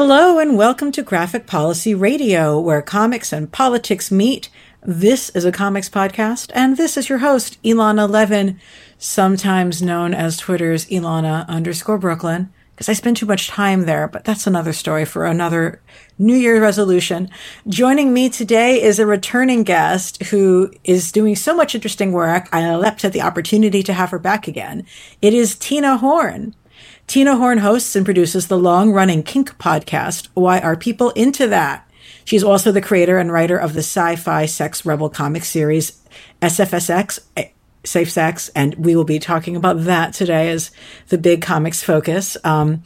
Hello and welcome to Graphic Policy Radio, where comics and politics meet. This is a comics podcast, and this is your host, Elana Levin, sometimes known as Twitter's Elana underscore Brooklyn, because I spend too much time there, but that's another story for another New Year resolution. Joining me today is a returning guest who is doing so much interesting work. I leapt at the opportunity to have her back again. It is Tina Horn. Tina Horn hosts and produces the long running Kink podcast, Why Are People Into That? She's also the creator and writer of the sci fi sex rebel comic series SFSX, Safe Sex, and we will be talking about that today as the big comics focus. Um,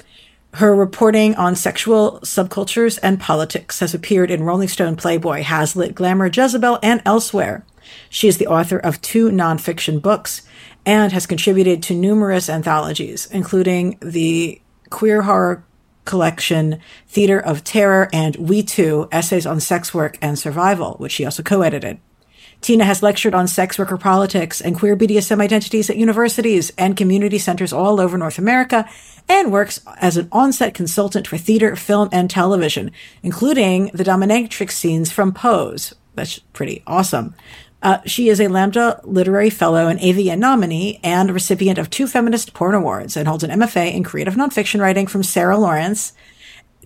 her reporting on sexual subcultures and politics has appeared in Rolling Stone, Playboy, Hazlitt, Glamour, Jezebel, and elsewhere. She is the author of two nonfiction books and has contributed to numerous anthologies, including the queer horror collection Theater of Terror and We Too, Essays on Sex Work and Survival, which she also co-edited. Tina has lectured on sex worker politics and queer BDSM identities at universities and community centers all over North America and works as an on-set consultant for theater, film, and television, including the dominatrix scenes from Pose. That's pretty awesome. Uh, she is a Lambda Literary Fellow and AVN nominee and recipient of two Feminist Porn Awards and holds an MFA in Creative Nonfiction Writing from Sarah Lawrence.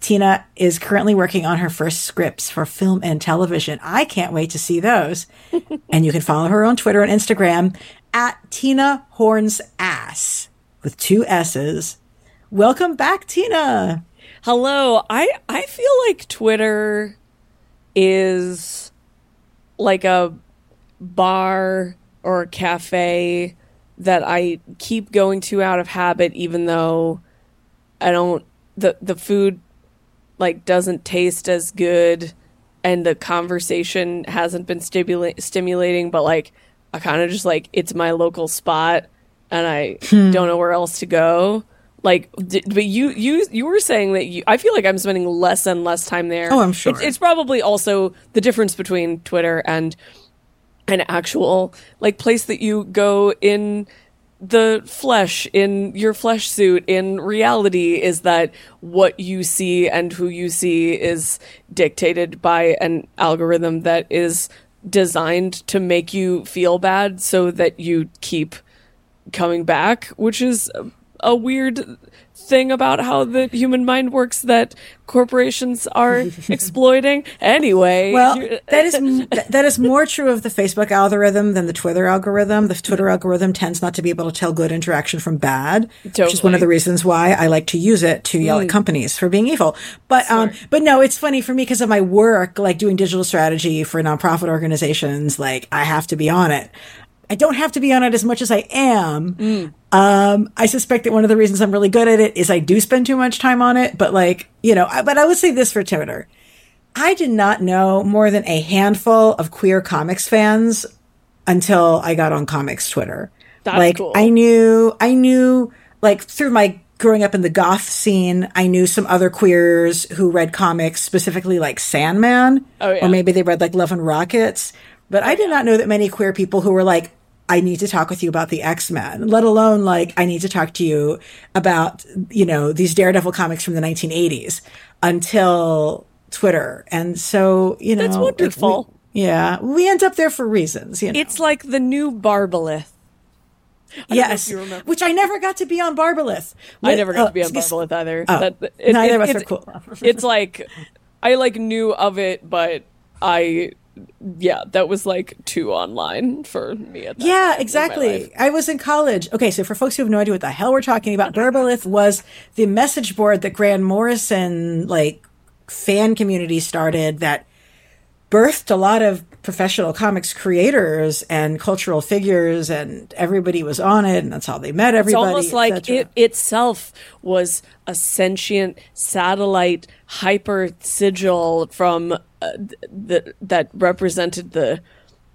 Tina is currently working on her first scripts for film and television. I can't wait to see those. and you can follow her on Twitter and Instagram at Tina Horns Ass with two S's. Welcome back, Tina. Hello. I I feel like Twitter is like a bar or cafe that I keep going to out of habit even though I don't the the food like doesn't taste as good and the conversation hasn't been stimula- stimulating but like I kind of just like it's my local spot and I hmm. don't know where else to go like d- but you you you were saying that you I feel like I'm spending less and less time there. Oh, I'm sure. It's, it's probably also the difference between Twitter and an actual like place that you go in the flesh in your flesh suit in reality is that what you see and who you see is dictated by an algorithm that is designed to make you feel bad so that you keep coming back which is a weird thing about how the human mind works that corporations are exploiting. Anyway, well, that is that is more true of the Facebook algorithm than the Twitter algorithm. The Twitter algorithm tends not to be able to tell good interaction from bad, totally. which is one of the reasons why I like to use it to yell mm. at companies for being evil. But um, but no, it's funny for me because of my work, like doing digital strategy for nonprofit organizations. Like I have to be on it. I don't have to be on it as much as I am. Mm. Um, I suspect that one of the reasons I'm really good at it is I do spend too much time on it. But like, you know, I, but I would say this for Twitter. I did not know more than a handful of queer comics fans until I got on comics Twitter. That's like cool. I knew, I knew like through my growing up in the goth scene, I knew some other queers who read comics, specifically like Sandman, oh, yeah. or maybe they read like Love and Rockets. But I did not know that many queer people who were like, I need to talk with you about the X-Men, let alone like, I need to talk to you about, you know, these Daredevil comics from the 1980s until Twitter. And so, you know, that's wonderful. We, yeah. We end up there for reasons, you know. It's like the new Barbelith. yes, which I never got to be on Barbelith. I never got to be on oh, Barbelith either. Oh, that, it, neither it, of us are cool. it's like I like knew of it, but I yeah, that was like too online for me. At yeah, exactly. I was in college. Okay, so for folks who have no idea what the hell we're talking about, Barbelith was the message board that Grant Morrison like fan community started that birthed a lot of professional comics creators and cultural figures and everybody was on it and that's how they met everybody. It's almost like it itself was a sentient satellite hyper sigil from uh, that that represented the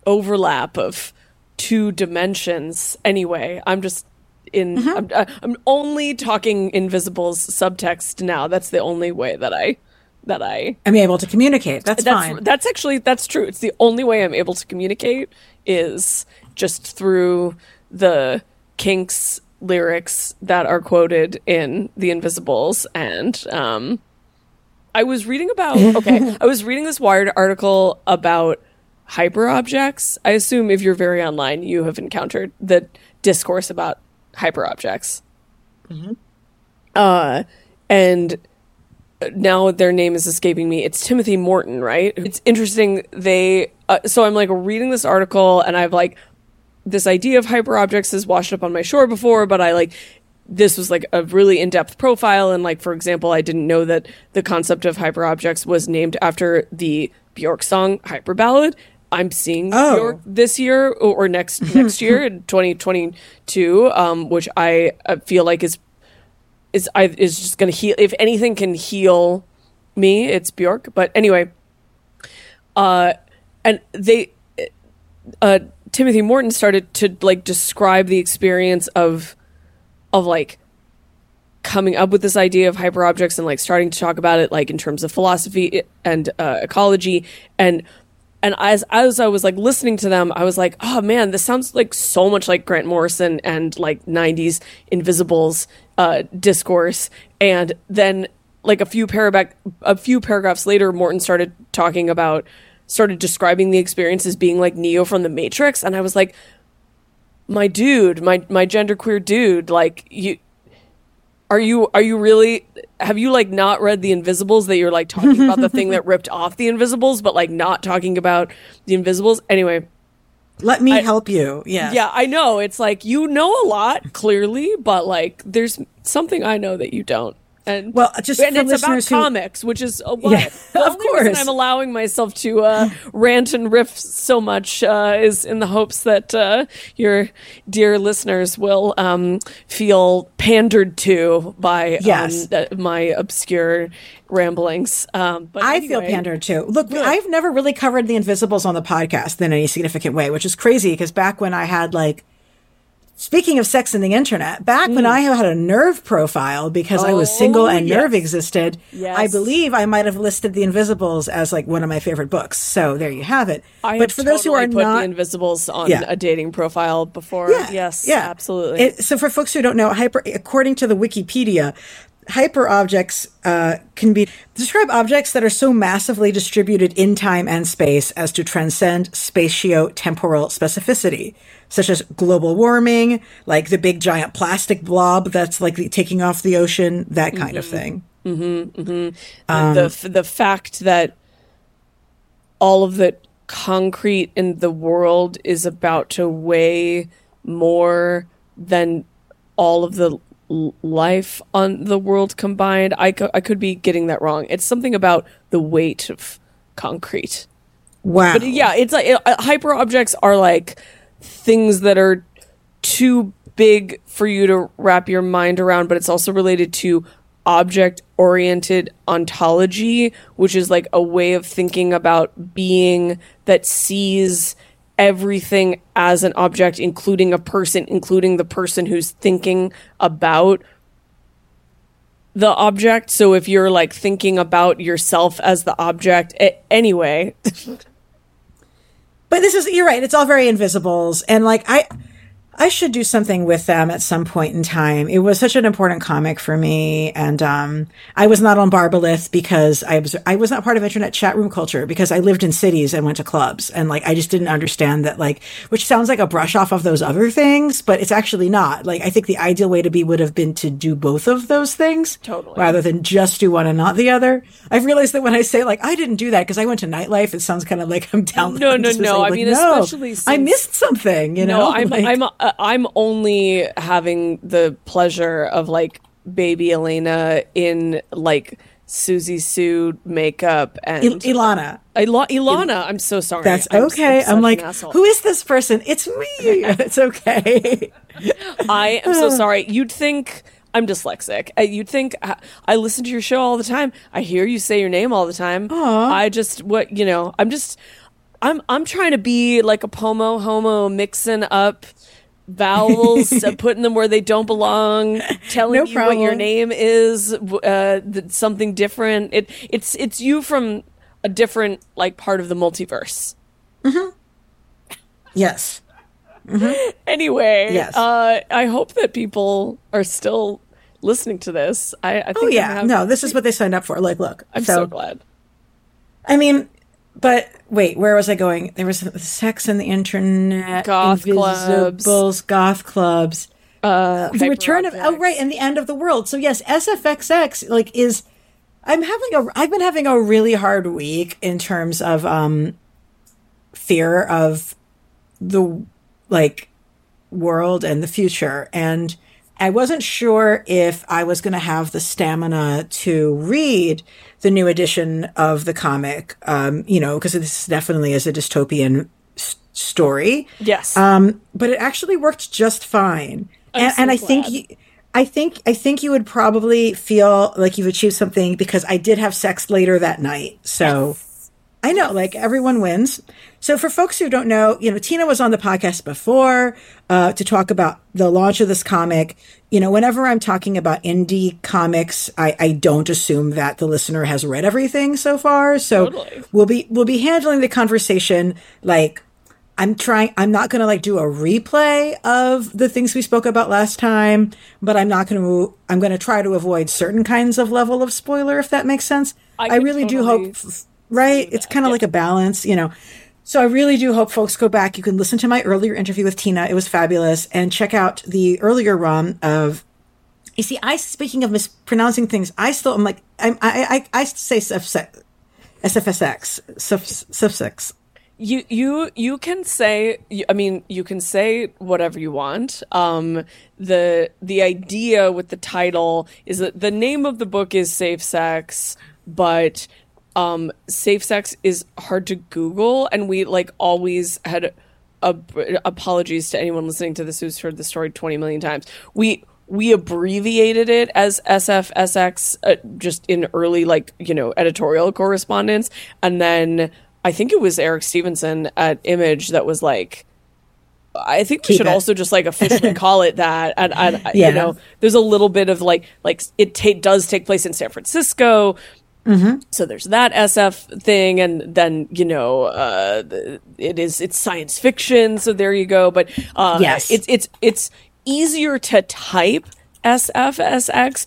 overlap of two dimensions. Anyway, I'm just in mm-hmm. I'm, uh, I'm only talking invisibles subtext now. That's the only way that I that I am able to communicate. That's, that's fine. That's actually that's true. It's the only way I'm able to communicate is just through the kinks lyrics that are quoted in the invisibles and um I was reading about okay, I was reading this Wired article about hyperobjects. I assume if you're very online, you have encountered the discourse about hyperobjects. Mm-hmm. Uh, and now their name is escaping me. It's Timothy Morton, right? It's interesting. They uh, so I'm like reading this article, and I've like this idea of hyperobjects has washed up on my shore before, but I like this was like a really in-depth profile and like for example i didn't know that the concept of hyperobjects was named after the bjork song hyper ballad i'm seeing Oh. bjork this year or, or next next year in 2022 um, which i uh, feel like is is I, is just gonna heal if anything can heal me it's bjork but anyway uh and they uh timothy morton started to like describe the experience of of like coming up with this idea of hyperobjects and like starting to talk about it like in terms of philosophy and uh, ecology and and as as I was like listening to them, I was like, oh man, this sounds like so much like Grant Morrison and like '90s Invisibles uh, discourse. And then like a few paragraph a few paragraphs later, Morton started talking about started describing the experience as being like Neo from the Matrix, and I was like, my dude, my my genderqueer dude, like you are you are you really have you like not read the invisibles that you're like talking about the thing that ripped off the invisibles but like not talking about the invisibles anyway Let me help you. Yeah. yeah i know it's like you know a lot clearly but like there's something i know that you don't and Well, just and it's about who- comics which is uh, what Yeah, of course. i'm allowing myself to uh, rant and riff so much uh, is in the hopes that uh, your dear listeners will um, feel pandered to by Yes. um, my obscure ramblings um, but I feel pandered too. Look, I've never really covered the Invisibles on the podcast in any significant way, which is crazy because back when I had like, speaking of sex and the internet, back when I had a nerve profile because I was Mm. Oh, single and nerve existed, Yes. I believe I might have listed the Invisibles as like one of my favorite books. So there you have it. I but have for those who totally are put not, the Invisibles on Yeah. a dating profile before. yes, yeah, absolutely. It, so for folks who don't know, hyper according to the Wikipedia, hyper objects uh, can be describe objects that are so massively distributed in time and space as to transcend spatio-temporal specificity, such as global warming, like the big giant plastic blob that's like the- taking off the ocean, that kind of thing. the Um, f- the fact that all of the concrete in the world is about to weigh more than all of the life on the world combined. I, co- I could be getting that wrong. It's something about the weight of concrete. Wow. But yeah, it's like uh, hyper objects are like things that are too big for you to wrap your mind around, but it's also related to object oriented ontology, which is like a way of thinking about being that sees everything as an object, including a person, including the person who's thinking about the object. So if you're like thinking about yourself as the object, anyway, But this is you're right. It's all very invisibles, and like I, I should do something with them at some point in time. It was such an important comic for me, and um, I was not on Barbelith because I was I was not part of internet chat room culture because I lived in cities and went to clubs, and like I just didn't understand that like which sounds like a brush off of those other things, but it's actually not. Like I think the ideal way to be would have been to do both of those things Totally. rather than just do one and not the other. I've realized that when I say like I didn't do that because I went to nightlife, it sounds kind of like I'm down. No, no, no. I mean, no, especially I missed something. You know, No, I'm Like, I'm uh, I'm only having the pleasure of like baby Elena in like Siouxsie Sioux makeup and Il- Ilana. Ila- Ilana. I'm so sorry. That's I'm- okay. such I'm, like, who is this person? It's me. it's okay. I am so sorry. You'd think I'm dyslexic. Uh, You'd think I, I listen to your show all the time. I hear you say your name all the time. I just what you know. I'm just I'm I'm trying to be like a pomo homo mixing up vowels, uh, putting them where they don't belong, telling No you what your name is, uh, something different. It it's it's you from a different like part of the multiverse. yes. Anyway, Yes. uh, I hope that people are still listening to this. I, I think Oh yeah, having- no, this is what they signed up for. Like, look, I'm so, glad. I mean, but wait, where was I going? There was sex and the internet, Goth invisibles, goth clubs, Uh, the return of oh right, and the end of the world. So yes, SFXX like is. I'm having a. I've been having a really hard week in terms of um, fear of the like world and the future and I wasn't sure if I was going to have the stamina to read the new edition of the comic, um, you know, because this definitely is a dystopian s- story. Yes. Um, but it actually worked just fine. And, so and I think you, I think I think you would probably feel like you've achieved something because I did have sex later that night. So I know, like everyone wins. So for folks who don't know, you know, Tina was on the podcast before uh, to talk about the launch of this comic. You know, whenever I'm talking about indie comics, I, I don't assume that the listener has read everything so far. So Totally. we'll be we'll be handling the conversation like I'm trying I'm not going to like do a replay of the things we spoke about last time, but I'm not going to I'm going to try to avoid certain kinds of level of spoiler if that makes sense. I I, really do hope f- right? It's kind of like a balance, you know. So I really do hope folks go back. You can listen to my earlier interview with Tina. It was fabulous. And check out the earlier run of you see, I speaking of mispronouncing things, I still am like I'm, I I I say SFX, SFSX, you you you can say i mean you can say whatever you want um the the idea with the title is that the name of the book is safe sex but um safe sex is hard to google and we like always had apologies to anyone listening to this who's heard the story 20 million times we we abbreviated it as SFSX uh, just in early like you know editorial correspondence and then I think it was Eric Stephenson at Image that was like I think we Keep should it. also just like officially call it that and, and Yeah. you know there's a little bit of like like it ta- does take place in San Francisco so there's that SF thing, and then you know, uh, it is it's science fiction. So there you go. But uh, Yes. it's it's it's easier to type SFSX,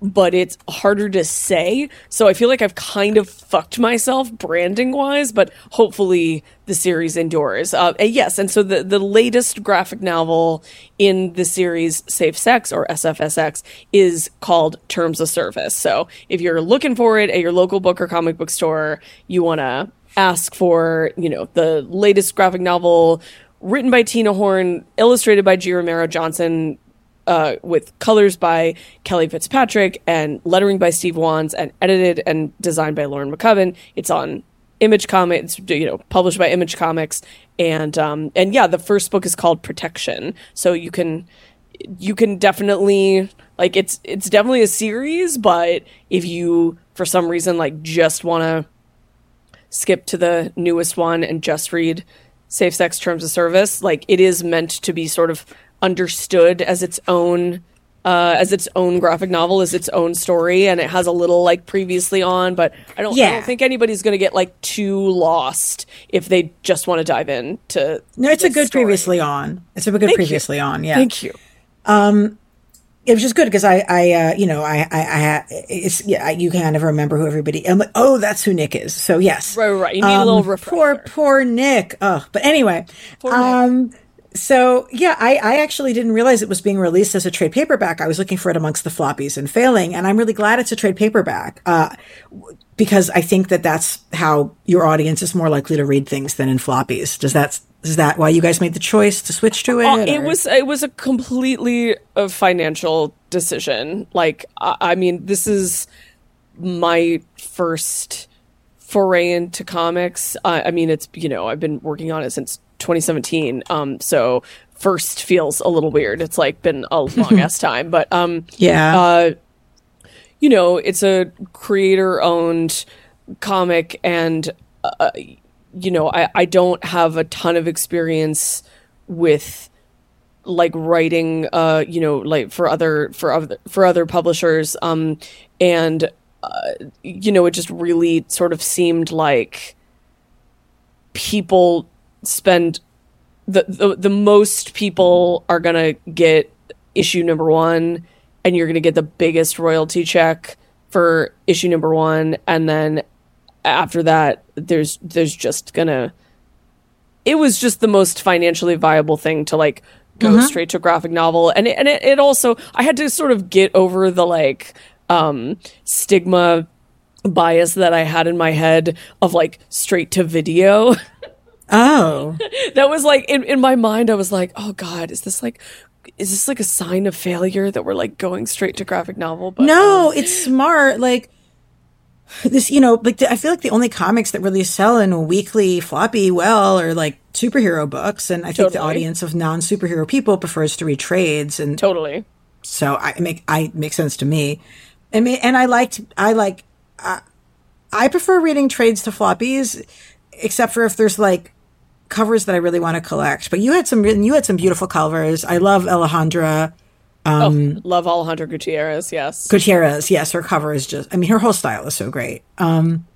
but it's harder to say. So I feel like I've kind of fucked myself branding wise, but hopefully the series endures. Uh, and yes, and so the the latest graphic novel in the series Safe Sex or SFSX is called Terms of Service. So if you're looking for it at your local book or comic book store, you want to ask for, you know, the latest graphic novel written by Tina Horn, illustrated by G. Romero Johnson, uh, with colors by Kelly Fitzpatrick and lettering by Steve Wands and edited and designed by Lauren McCubbin. It's on Image Comics, you know, published by Image Comics, and um, and yeah, the first book is called Protection, so you can you can definitely like it's it's definitely a series, but if you for some reason like just want to skip to the newest one and just read safe sex terms of service like it is meant to be sort of understood as its own uh, as its own graphic novel as its own story and it has a little like previously on but i don't, I don't think anybody's going to get like too lost if they just want to dive in to No, it's a good story. previously on. It's a good you. previously on. Yeah. thank you it was just good because I, I, uh, you know, I, I, I, it's, yeah, I, you kind of remember who everybody. I'm like, oh, that's who Nick is. So yes, right right, you need a little Um, refresher Poor, poor Nick. Oh, but anyway, Poor Nick. So yeah, I, I actually didn't realize it was being released as a trade paperback. I was looking for it amongst the floppies and failing, and I'm really glad it's a trade paperback. Uh, because I think that that's how your audience is more likely to read things than in floppies. Does that is that why you guys made the choice to switch to it? Uh, it or- was it was a completely a financial decision. Like I, I mean, this is my first foray into comics. I, I mean, it's you know I've been working on it since 2017. Um, so first feels a little weird. It's like been a long ass time, but um, yeah. uh, you know, it's a creator owned comic, and, uh, you know, I, I don't have a ton of experience with like writing uh you know like for other for other for other publishers um and you know it just really sort of seemed like people spend the the, the most people are gonna get issue number one and you're going to get the biggest royalty check for issue number 1 and then after that there's there's just going to it was just the most financially viable thing to like go mm-hmm. straight to a graphic novel and it, and it, it also I had to sort of get over the like um stigma bias that I had in my head of like straight to video. Oh. that was like in, in my mind I was like, "Oh god, is this like is this like a sign of failure that we're like going straight to graphic novel?" But No, um, it's smart like this, you know, like I feel like the only comics that really sell in a weekly floppy well are like superhero books, and I think the audience of non superhero people prefers to read trades, and totally. So I make I make sense to me, and and I liked I like I, I prefer reading trades to floppies, except for if there's like covers that I really want to collect. But you had some you had some beautiful covers. I love Alejandra. Um, oh, love Alejandra Gutierrez. Yes, Gutierrez. Yes, her cover is just. I mean, her whole style is so great. Um,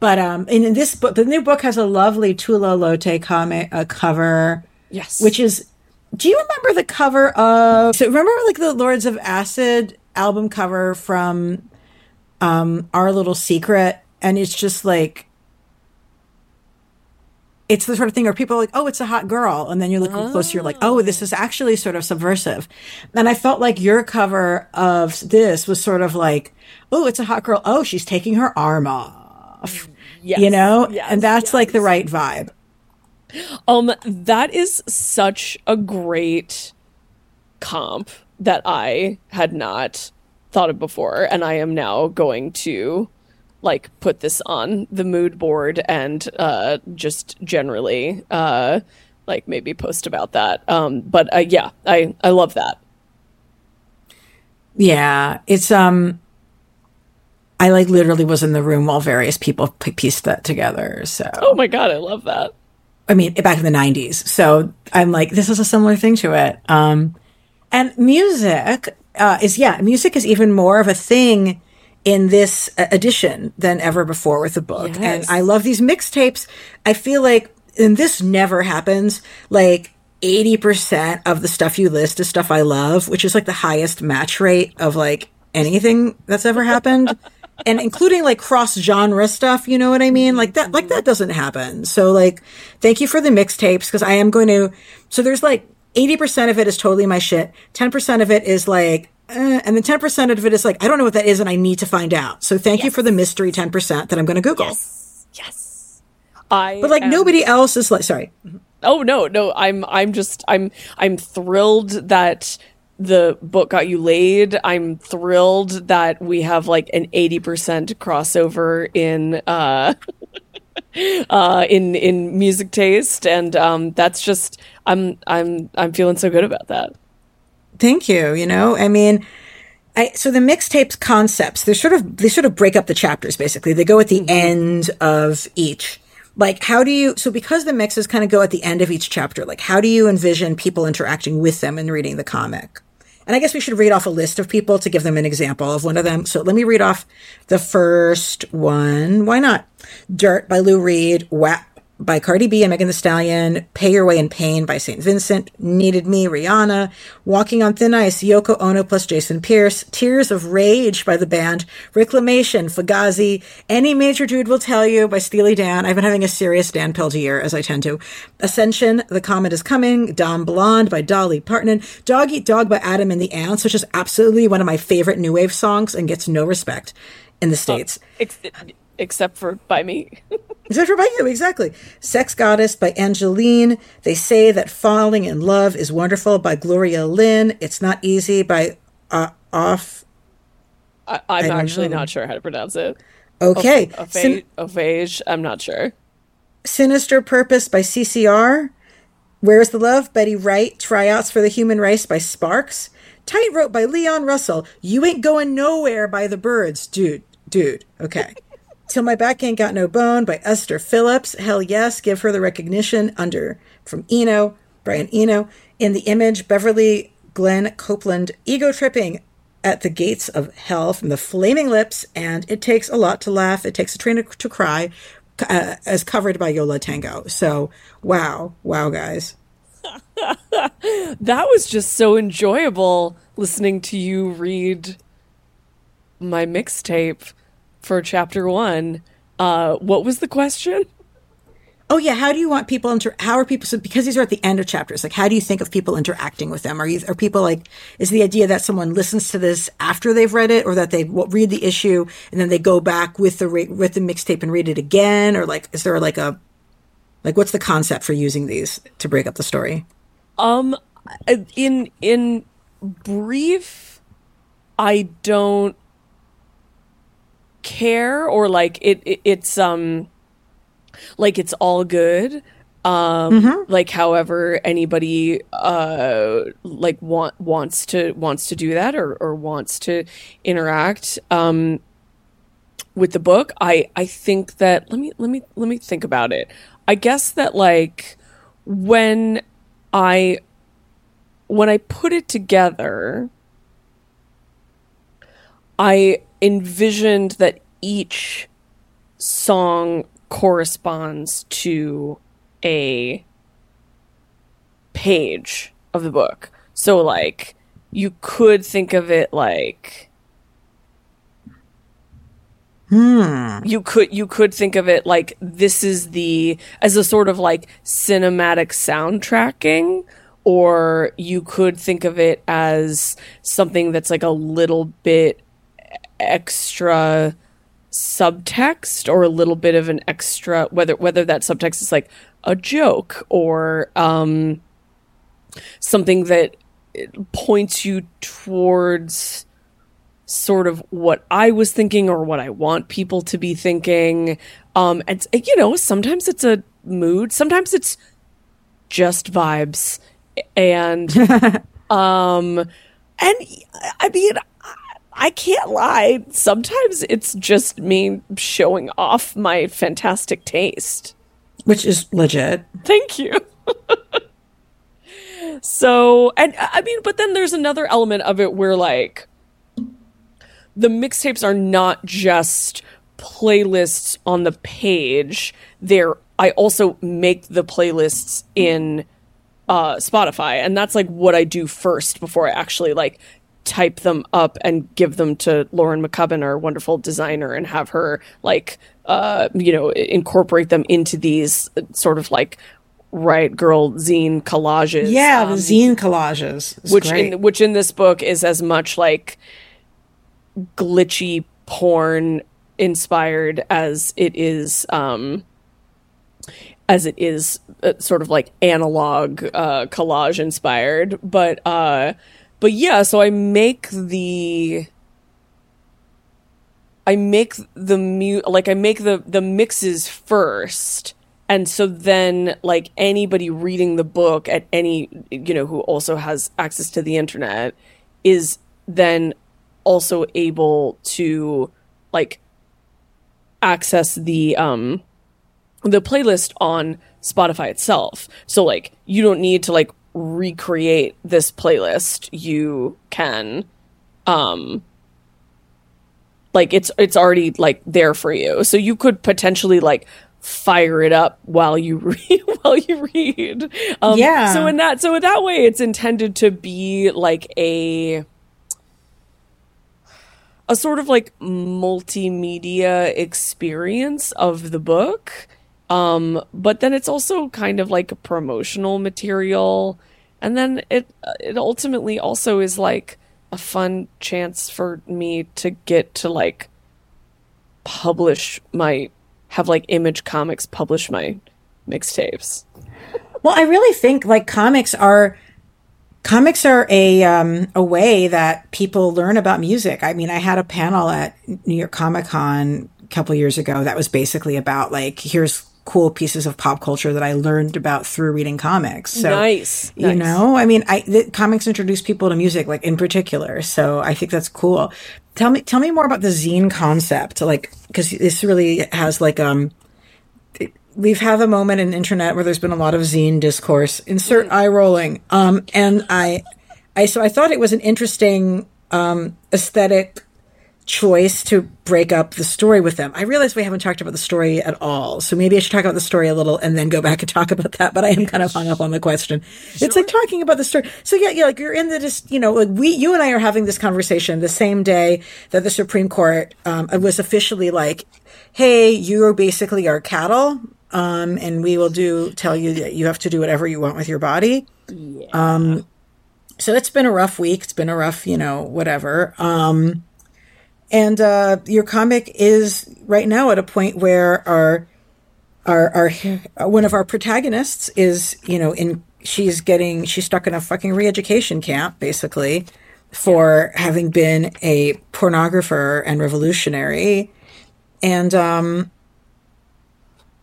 but um, in this book, the new book has a lovely Tula Lotay comic uh, cover. Yes, which is. Do you remember the cover of? So remember, like the Lords of Acid album cover from um, Our Little Secret, and it's just like it's the sort of thing where people are like, oh, it's a hot girl. And then you look oh. closer, you're like, oh, this is actually sort of subversive. And I felt like your cover of this was sort of like, oh, it's a hot girl. Oh, she's taking her arm off. Yes. You know? Yes. And that's yes. like the right vibe. Um, that is such a great comp that I had not thought of before, and I am now going to like put this on the mood board and uh, just generally uh, like maybe post about that. Um, but uh, yeah, I I love that. Yeah, it's um. I like literally was in the room while various people pieced that together. So. Oh my god, I love that. I mean, back in the '90s. So I'm like, this is a similar thing to it. Um, and music uh, is yeah, music is even more of a thing in this edition than ever before with the book. Yes. And I love these mixtapes. I feel like, and this never happens, like 80% of the stuff you list is stuff I love, which is like the highest match rate of like anything that's ever happened. and including like cross genre stuff, you know what I mean? Like that, like that doesn't happen. So like, thank you for the mixtapes because I am going to, so there's like 80% of it is totally my shit. 10% of it is like, eh, and then 10% of it is like, I don't know what that is and I need to find out. So thank yes. you for the mystery 10% that I'm going to Google. Yes. Yes. I But like am... nobody else is like, sorry. Oh no, no, I'm, I'm just, I'm, I'm thrilled that the book got you laid. I'm thrilled that we have like an 80% crossover in, uh, uh, in in music taste, and um, that's just I'm I'm I'm feeling so good about that. Thank you. You know, I mean. I, so the mixtapes concepts, they sort of, they sort of break up the chapters basically. They go at the mm-hmm. end of each. Like, how do you, so because the mixes kind of go at the end of each chapter, like, how do you envision people interacting with them and reading the comic? And I guess we should read off a list of people to give them an example of one of them. So let me read off the first one. Why not? Dirt by Lou Reed. WAP by Cardi B and Megan Thee Stallion, Pay Your Way in Pain by St. Vincent, Needed Me, Rihanna, Walking on Thin Ice, Yoko Ono plus Jason Pierce, Tears of Rage by the band, Reclamation, Fugazi, Any Major Dude Will Tell You by Steely Dan. I've been having a serious Dan Peltier year, as I tend to. Ascension, The Comet is Coming, Dumb Blonde by Dolly Parton, Dog Eat Dog by Adam and the Ants, which is absolutely one of my favorite new wave songs and gets no respect in the States. Except for by me. except for by you, exactly. Sex Goddess by Angeline. They say that falling in love is wonderful by Gloria Lynne. It's not easy by uh, off. I, am actually know. not sure how to pronounce it. Okay. Ophage, Sin- I'm not sure. Sinister Purpose by CCR. Where's the Love? Betty Wright. Tryouts for the Human Race by Sparks. Tightrope by Leon Russell. You Ain't Going Nowhere by The Byrds. Dude, dude. Okay. Till My Back Ain't Got No Bone by Esther Phillips. Hell yes, give her the recognition under from Eno, Brian Eno. In the image, Beverly Glenn Copeland, ego tripping at the gates of hell from the flaming lips, and it takes a lot to laugh. It takes a train to, to cry, uh, as covered by Yo La Tengo. So, wow, wow, guys. that was just so enjoyable listening to you read my mixtape for chapter one. Uh, what was the question? Oh yeah, how do you want people inter? How are people? So because these are at the end of chapters, like how do you think of people interacting with them? Are you are people like is the idea that someone listens to this after they've read it, or that they read the issue and then they go back with the with the mixtape and read it again, or like is there like a like what's the concept for using these to break up the story? Um, in in brief, I don't care or like it, it it's um like it's all good um mm-hmm. like however anybody uh like want wants to wants to do that or or wants to interact um with the book i i think that let me let me let me think about it i guess that like when i when i put it together i envisioned that each song corresponds to a page of the book. So like you could think of it like Hmm. You could you could think of it like this is the as a sort of like cinematic soundtracking or you could think of it as something that's like a little bit extra subtext or a little bit of an extra whether whether that subtext is like a joke or um something that points you towards sort of what I was thinking or what I want people to be thinking. Um, and you know, sometimes it's a mood, sometimes it's just vibes, and um, and I mean, I can't lie. Sometimes it's just me showing off my fantastic taste. Which is legit. Thank you. so, and I mean, but then there's another element of it where, like, the mixtapes are not just playlists on the page. They're, I also make the playlists in uh, Spotify. And that's like what I do first before I actually like type them up and give them to Lauren McCubbin, our wonderful designer, and have her like uh, you know incorporate them into these sort of like right girl zine collages. Yeah, um, the zine collages, it's which great. in which in this book is as much like glitchy porn inspired as it is um as it is uh, sort of like analog uh collage inspired but uh but yeah, so I make the I make the mu like I make the the mixes first. And so then like anybody reading the book at any you know who also has access to the internet is then also able to like access the um the playlist on Spotify itself. So like you don't need to like recreate this playlist, you can um like it's it's already like there for you. So you could potentially like fire it up while you read while you read. Um, yeah. So in that so in that way, it's intended to be like a a sort of like multimedia experience of the book um, but then it's also kind of like a promotional material. And then it it ultimately also is like a fun chance for me to get to like publish my have like Image Comics publish my mixtapes. well, I really think like comics are comics are a um, a way that people learn about music. I mean, I had a panel at New York Comic Con a couple years ago that was basically about like here's cool pieces of pop culture that I learned about through reading comics. So, nice. You nice. know, I mean, I the comics introduce people to music, like in particular. So I think that's cool. Tell me, tell me more about the zine concept, like because this really has like um. We've had a moment in internet where there's been a lot of zine discourse. Insert mm-hmm. eye rolling. Um, and I, I so I thought it was an interesting um, aesthetic choice to break up the story with them. I realize we haven't talked about the story at all, so maybe I should talk about the story a little and then go back and talk about that. But I am kind of hung up on the question. Sure. It's like talking about the story. So yeah, yeah, like you're in the just you know, like we, you and I are having this conversation the same day that the Supreme Court um, was officially like, "Hey, you are basically our cattle." Um, and we will do tell you that you have to do whatever you want with your body. Yeah. Um, so it's been a rough week. It's been a rough, you know, whatever. Um, and uh, your comic is right now at a point where our our our one of our protagonists is you know in she's getting she's stuck in a fucking re-education camp basically for having been a pornographer and revolutionary. And um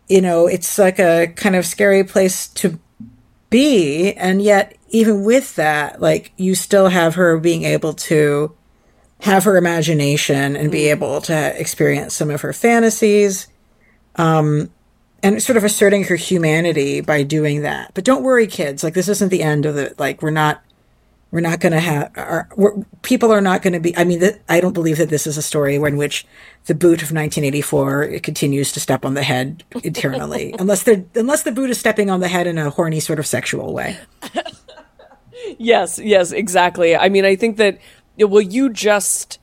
you know it's like a kind of scary place to be. And yet even with that like you still have her being able to have her imagination and be mm. able to experience some of her fantasies um, and sort of asserting her humanity by doing that. But don't worry kids. Like this isn't the end of the like we're not we're not going to have our, people are not going to be i mean i don't believe that this is a story in which the boot of 1984 it continues to step on the head eternally unless they're unless the boot is stepping on the head in a horny sort of sexual way. Yes yes exactly. I mean i think that well you just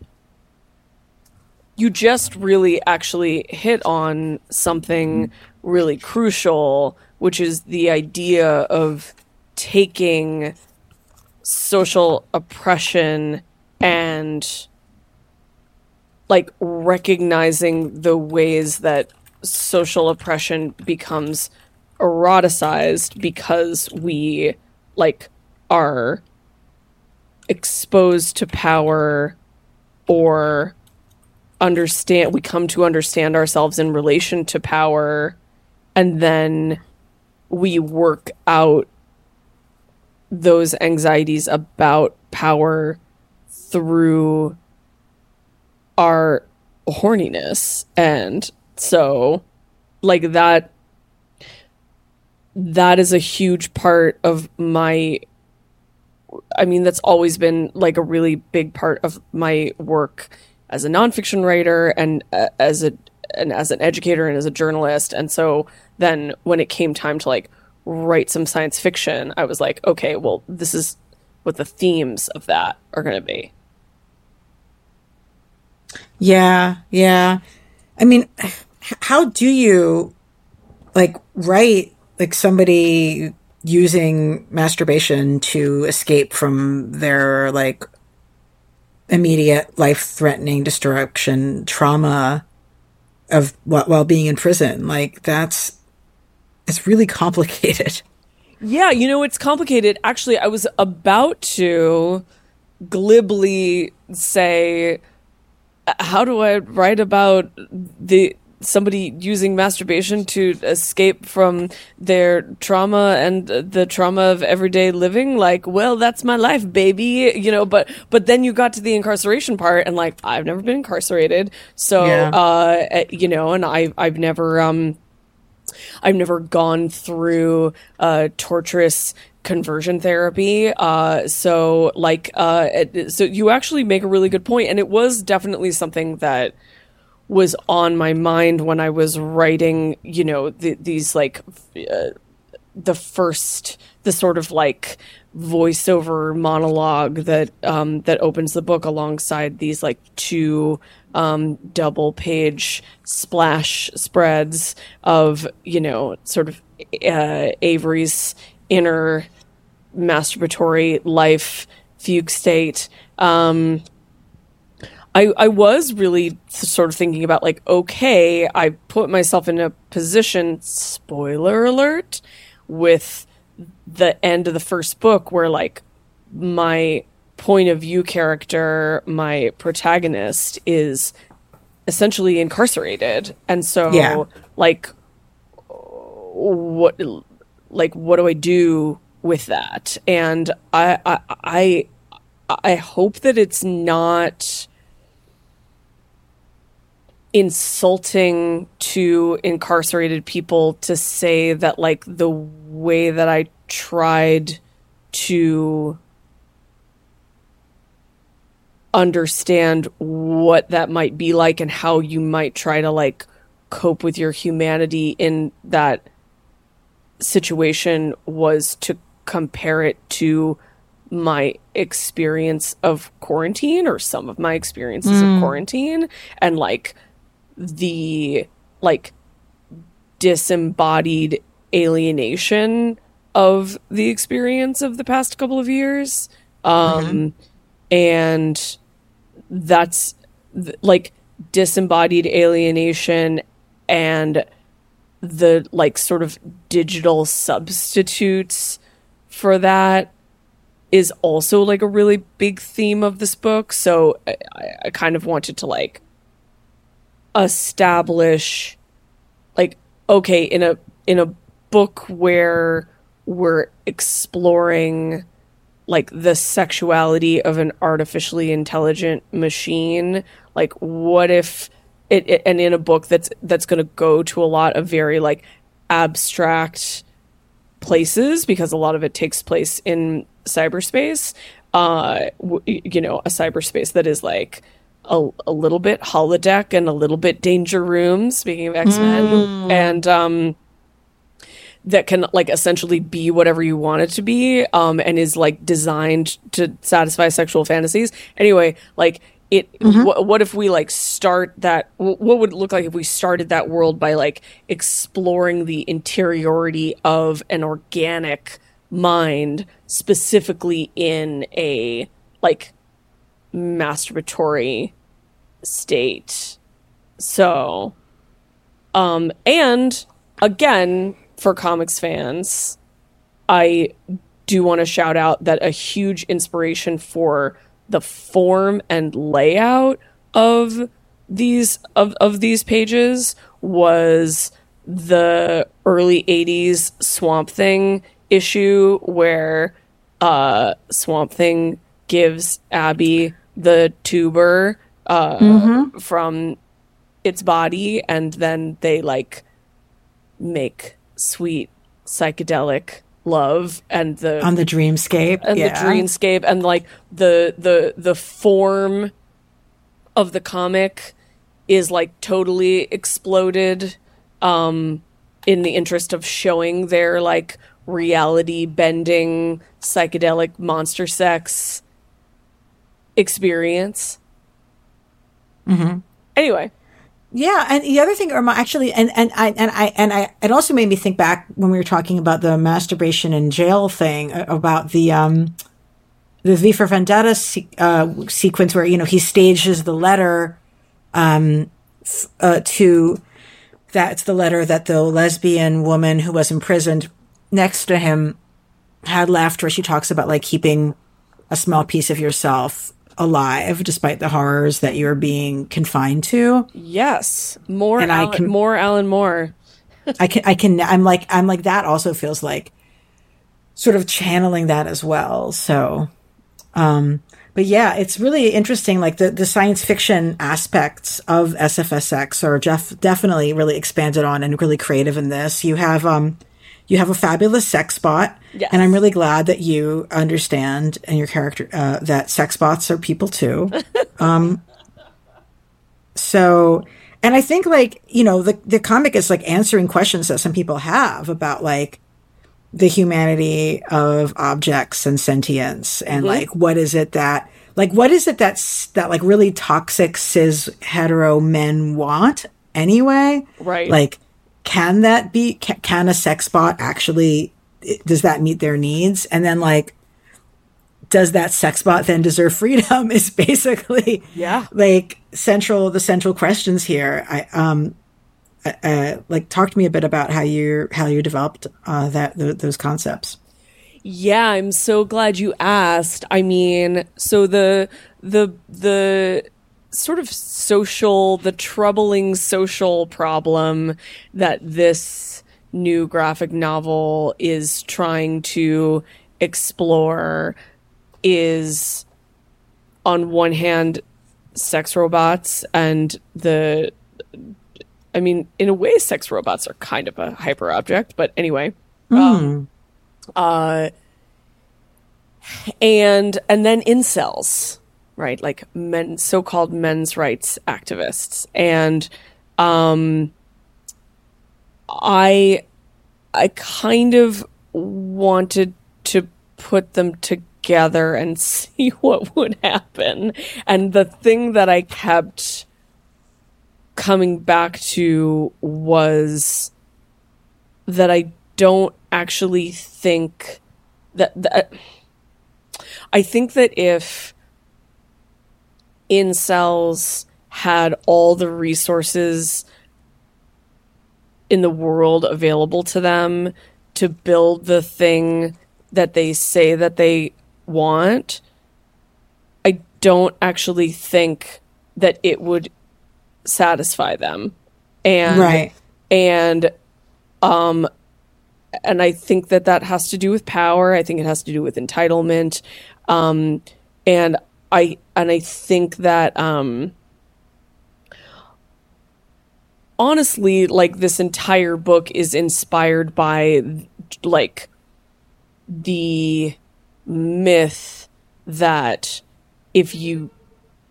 you just really actually hit on something really crucial which is the idea of taking social oppression and like recognizing the ways that social oppression becomes eroticized because we like are exposed to power or understand we come to understand ourselves in relation to power and then we work out those anxieties about power through our horniness. And so like that that is a huge part of my I mean, that's always been like a really big part of my work as a nonfiction writer and uh, as a and as an educator and as a journalist. And so then when it came time to like write some science fiction, I was like, okay, well, this is what the themes of that are going to be. Yeah, yeah. I mean, how do you like write like somebody using masturbation to escape from their like immediate life threatening destruction trauma of while being in prison. Like that's it's really complicated. Yeah you know it's complicated. Actually i was about to glibly say uh, how do i write about the somebody using masturbation to escape from their trauma and the trauma of everyday living like well that's my life baby you know but but then you got to the incarceration part and like i've never been incarcerated so yeah. uh eh, you know and i i've never um I've never gone through uh, torturous conversion therapy. Uh, so, like, uh, so you actually make a really good point, and it was definitely something that was on my mind when I was writing, you know, the, these like uh, the first, the sort of like voiceover monologue that um, that opens the book alongside these like two um, double page splash spreads of you know sort of uh, Avery's inner masturbatory life fugue state. Um, I, I was really sort of thinking about like, okay, I put myself in a position, spoiler alert, with the end of the first book where like my point of view character, my protagonist is essentially incarcerated. And so yeah. like what like what do I do with that? And I I I, I hope that it's not insulting to incarcerated people to say that like the way that I tried to understand what that might be like and how you might try to like cope with your humanity in that situation was to compare it to my experience of quarantine or some of my experiences of mm. quarantine and like the like disembodied alienation of the experience of the past couple of years. Um and that's th- like disembodied alienation and the like sort of digital substitutes for that is also like a really big theme of this book. So I- I kind of wanted to like establish like okay in a in a book where we're exploring like the sexuality of an artificially intelligent machine like what if it, it and in a book that's that's going to go to a lot of very like abstract places because a lot of it takes place in cyberspace uh w- you know a cyberspace that is like a, a little bit holodeck and a little bit danger room speaking of x-men. And um that can like essentially be whatever you want it to be um and is like designed to satisfy sexual fantasies. Anyway like it wh- what if we like start that wh- what would it look like if we started that world by like exploring the interiority of an organic mind specifically in a like masturbatory state. So um and again for comics fans I do want to shout out that a huge inspiration for the form and layout of these of, of these pages was the early 80s Swamp Thing issue where uh Swamp Thing gives Abby the tuber uh from its body and then they like make sweet psychedelic love and the on the dreamscape? and yeah. the dreamscape and like the the the form of the comic is like totally exploded um in the interest of showing their like reality bending psychedelic monster sex experience mm-hmm. anyway Yeah, and the other thing, Irma, actually, and and I and I and I, it also made me think back when we were talking about the masturbation in jail thing about the um, the V for Vendetta se- uh, sequence where you know he stages the letter, um, f- uh, to that's the letter that the lesbian woman who was imprisoned next to him had left, where she talks about like keeping a small piece of yourself alive despite the horrors that you're being confined to. yes more And I can- more alan moore I can, I can, I'm like, I'm like, that also feels like sort of channeling that as well. So, um, but yeah, it's really interesting. Like the, the science fiction aspects of SFSX are def- definitely really expanded on and really creative in this. You have, um, you have a fabulous sex bot. Yes. And I'm really glad that you understand and your character, uh, that sex bots are people too. um, so, and I think like, you know, the, the comic is like answering questions that some people have about like the humanity of objects and sentience and like, what is it that, like, what is it that's, that like really toxic cis hetero men want anyway? Right. Like, can that be, can, can a sex bot actually, does that meet their needs? And then like, does that sex bot then deserve freedom is basically Yeah. like central the central questions here i um uh, uh, like talk to me a bit about how you how you developed uh that th- those concepts Yeah, I'm so glad you asked. I mean, so the the the sort of social, the troubling social problem that this new graphic novel is trying to explore is on one hand sex robots and the I mean, in a way sex robots are kind of a hyper object, but anyway. Um, uh and and then incels right? Like men, so-called men's rights activists, and um, I, I kind of wanted to put them together and see what would happen. And the thing that I kept coming back to was that I don't actually think that, that I think that if incels had all the resources in the world available to them to build the thing that they say that they want, I don't actually think that it would satisfy them. And right. and um and I think that that has to do with power. I think it has to do with entitlement. Um and I and I think that um honestly like this entire book is inspired by like the myth that if you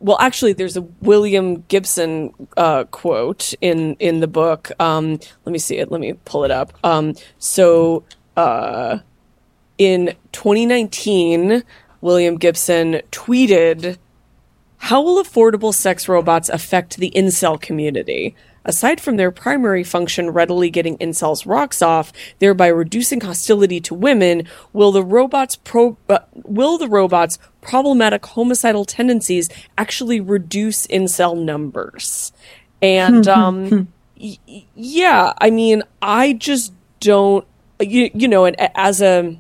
well actually there's a william gibson uh, quote in in the book um, let me see it let me pull it up. Um, so uh, in 2019 william gibson tweeted how will affordable sex robots affect the incel community aside from their primary function readily getting incels rocks off, thereby reducing hostility to women, will the robots pro- uh, will the robots problematic homicidal tendencies actually reduce incel numbers? And um, y- yeah, I mean, I just don't you, you know, and as a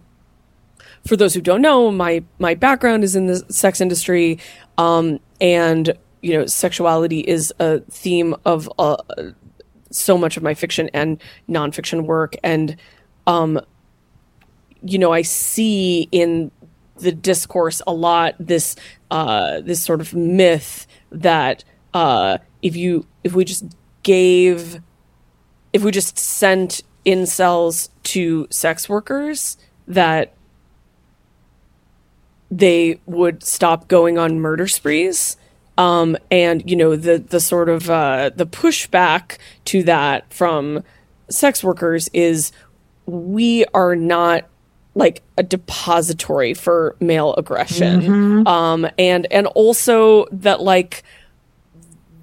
for those who don't know, my my background is in the sex industry, um, and you know, sexuality is a theme of uh, so much of my fiction and nonfiction work. And, um, you know, I see in the discourse a lot this uh, this sort of myth that uh, if you if we just gave if we just sent incels to sex workers that they would stop going on murder sprees um, and you know the the sort of uh, the pushback to that from sex workers is we are not like a depository for male aggression, mm-hmm. um, and and also that like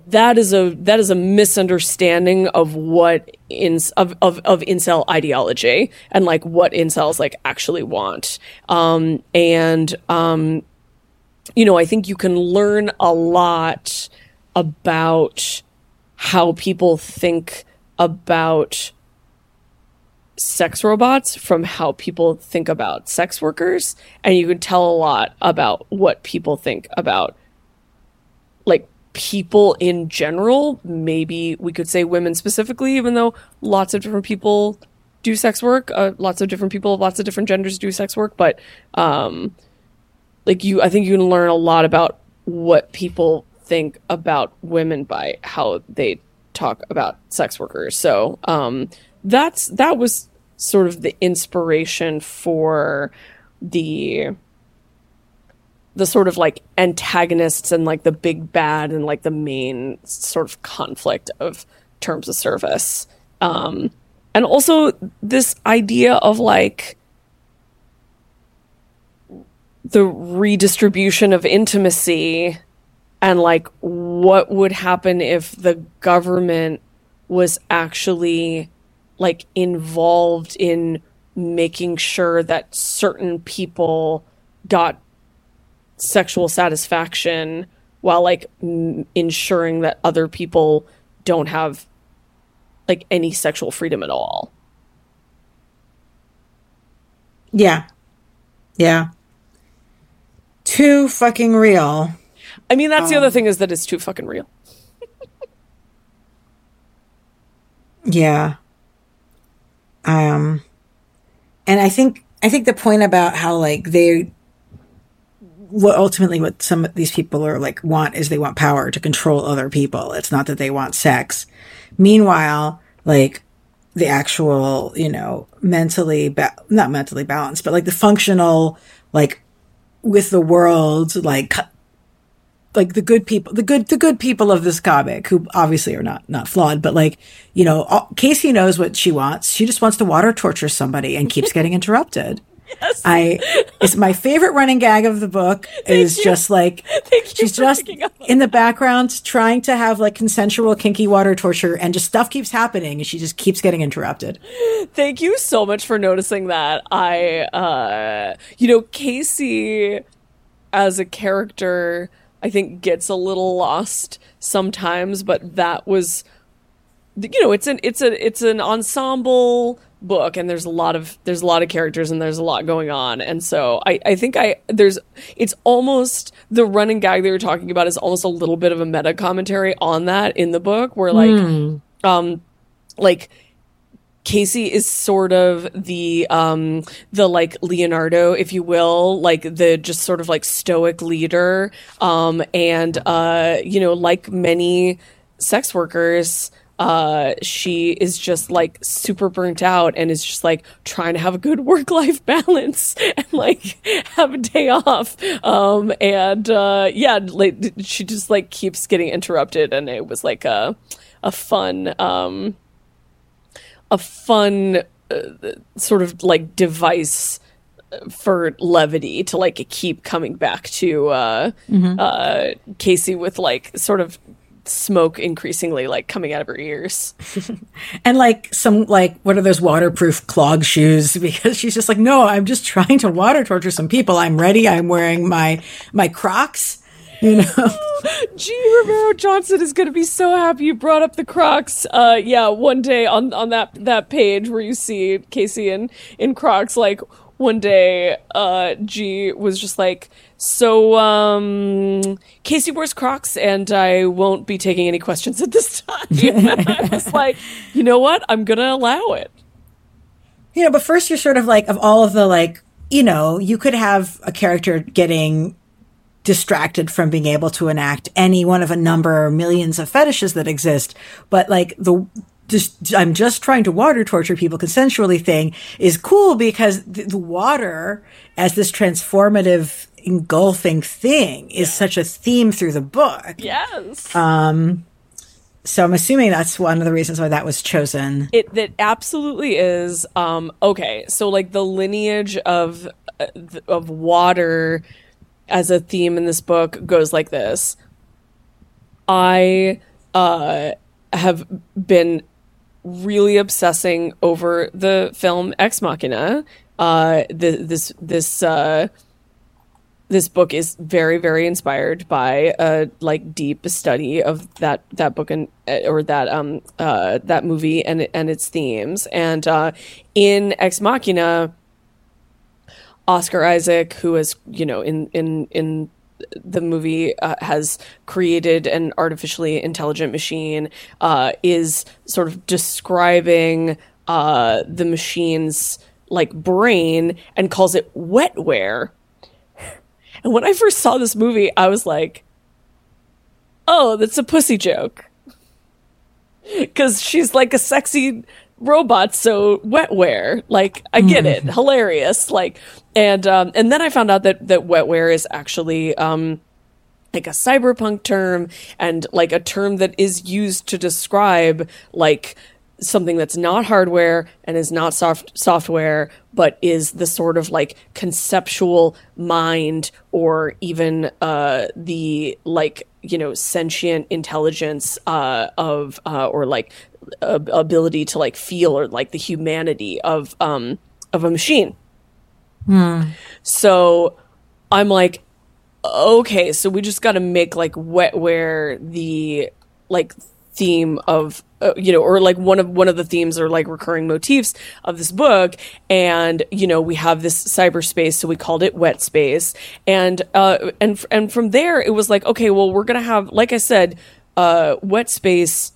that is a that is a misunderstanding of what in of, of of incel ideology and like what incels like actually want. Um and um you know, I think you can learn a lot about how people think about sex robots from how people think about sex workers. And you can tell a lot about what people think about like people in general maybe we could say women specifically even though lots of different people do sex work uh, lots of different people lots of different genders do sex work but um like you i think you can learn a lot about what people think about women by how they talk about sex workers. So um that's that was sort of the inspiration for the the sort of like antagonists and like the big bad and like the main sort of conflict of terms of service. Um and also this idea of like the redistribution of intimacy and like what would happen if the government was actually like involved in making sure that certain people got sexual satisfaction while like m- ensuring that other people don't have like any sexual freedom at all. Yeah. Yeah too fucking real. I mean, that's um, the other um, thing is that it's too fucking real. yeah. Um, and I think I think the point about how like they what ultimately what some of these people are like want is they want power to control other people. It's not that they want sex. Meanwhile, like the actual, you know, mentally, ba- not mentally balanced, but like the functional, like with the world, like like the good people, the good, the good people of this comic who obviously are not, not flawed, but like, you know, all, Casey knows what she wants. She just wants to water torture somebody and keeps getting interrupted. Yes. I it's my favorite running gag of the book is you. just like she's just in the background trying to have like consensual kinky water torture and just stuff keeps happening and she just keeps getting interrupted. Thank you so much for noticing that. I uh you know Casey as a character I think gets a little lost sometimes, but that was you know, it's an it's a it's an ensemble book and there's a lot of there's a lot of characters and there's a lot going on and so I, I think I there's it's almost the running gag that you're talking about is almost a little bit of a meta commentary on that in the book where like mm. um like Casey is sort of the um the like Leonardo if you will like the just sort of like stoic leader um and uh you know like many sex workers uh, she is just like super burnt out and is just like trying to have a good work life balance and like have a day off. Um, and uh, yeah, like she just like keeps getting interrupted, and it was like a a fun um, a fun uh, sort of like device for levity to like keep coming back to uh, mm-hmm. uh, Casey with like sort of smoke increasingly like coming out of her ears. and like some like what are those waterproof clog shoes because she's just like no, I'm just trying to water torture some people. I'm ready. I'm wearing my my Crocs. You know, G. Romero Johnson is going to be so happy you brought up the Crocs. Uh, yeah, one day on on that that page where you see Casey in in Crocs, like one day, uh, G was just like, so, um, Casey wears Crocs and I won't be taking any questions at this time. I was like, you know what? I'm going to allow it. You know, but first you're sort of like, of all of the like, you know, you could have a character getting distracted from being able to enact any one of a number or millions of fetishes that exist. But like the, just, I'm just trying to water torture people consensually thing is cool because the, the water as this transformative engulfing thing is yeah. such a theme through the book. Yes. Um, so I'm assuming that's one of the reasons why that was chosen. It that absolutely is. Um, okay, so like the lineage of uh, of water as a theme in this book goes like this. I uh, have been really obsessing over the film Ex Machina. Uh, the, this this uh, this book is very very inspired by a like deep study of that that book and uh, or that um uh that movie and and its themes and uh in ex machina oscar isaac who is you know in in in the movie uh, has created an artificially intelligent machine uh, is sort of describing uh, the machine's like brain and calls it wetware and when I first saw this movie, I was like, oh, that's a pussy joke. Because she's like a sexy robot, so wetware. Like, I get it. Mm. Hilarious. Like, and, um, and then I found out that, that wetware is actually, um, like a cyberpunk term and like a term that is used to describe like something that's not hardware and is not soft software but is the sort of like conceptual mind or even uh the like you know sentient intelligence uh of uh or like ability to like feel or like the humanity of um of a machine so i'm like okay so we just got to make like wetware the like theme of uh, you know or like one of one of the themes or like recurring motifs of this book. And you know we have this cyberspace so we called it wet space. And uh and and from there it was like okay well we're going to have like i said uh wet space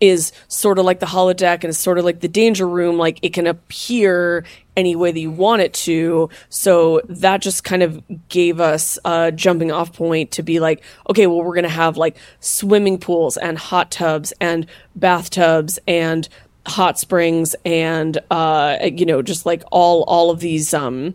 is sort of like the holodeck and it's sort of like the danger room like it can appear any way that you want it to. So that just kind of gave us a jumping off point to be like okay well we're going to have like swimming pools and hot tubs and bathtubs and hot springs and uh you know just like all all of these um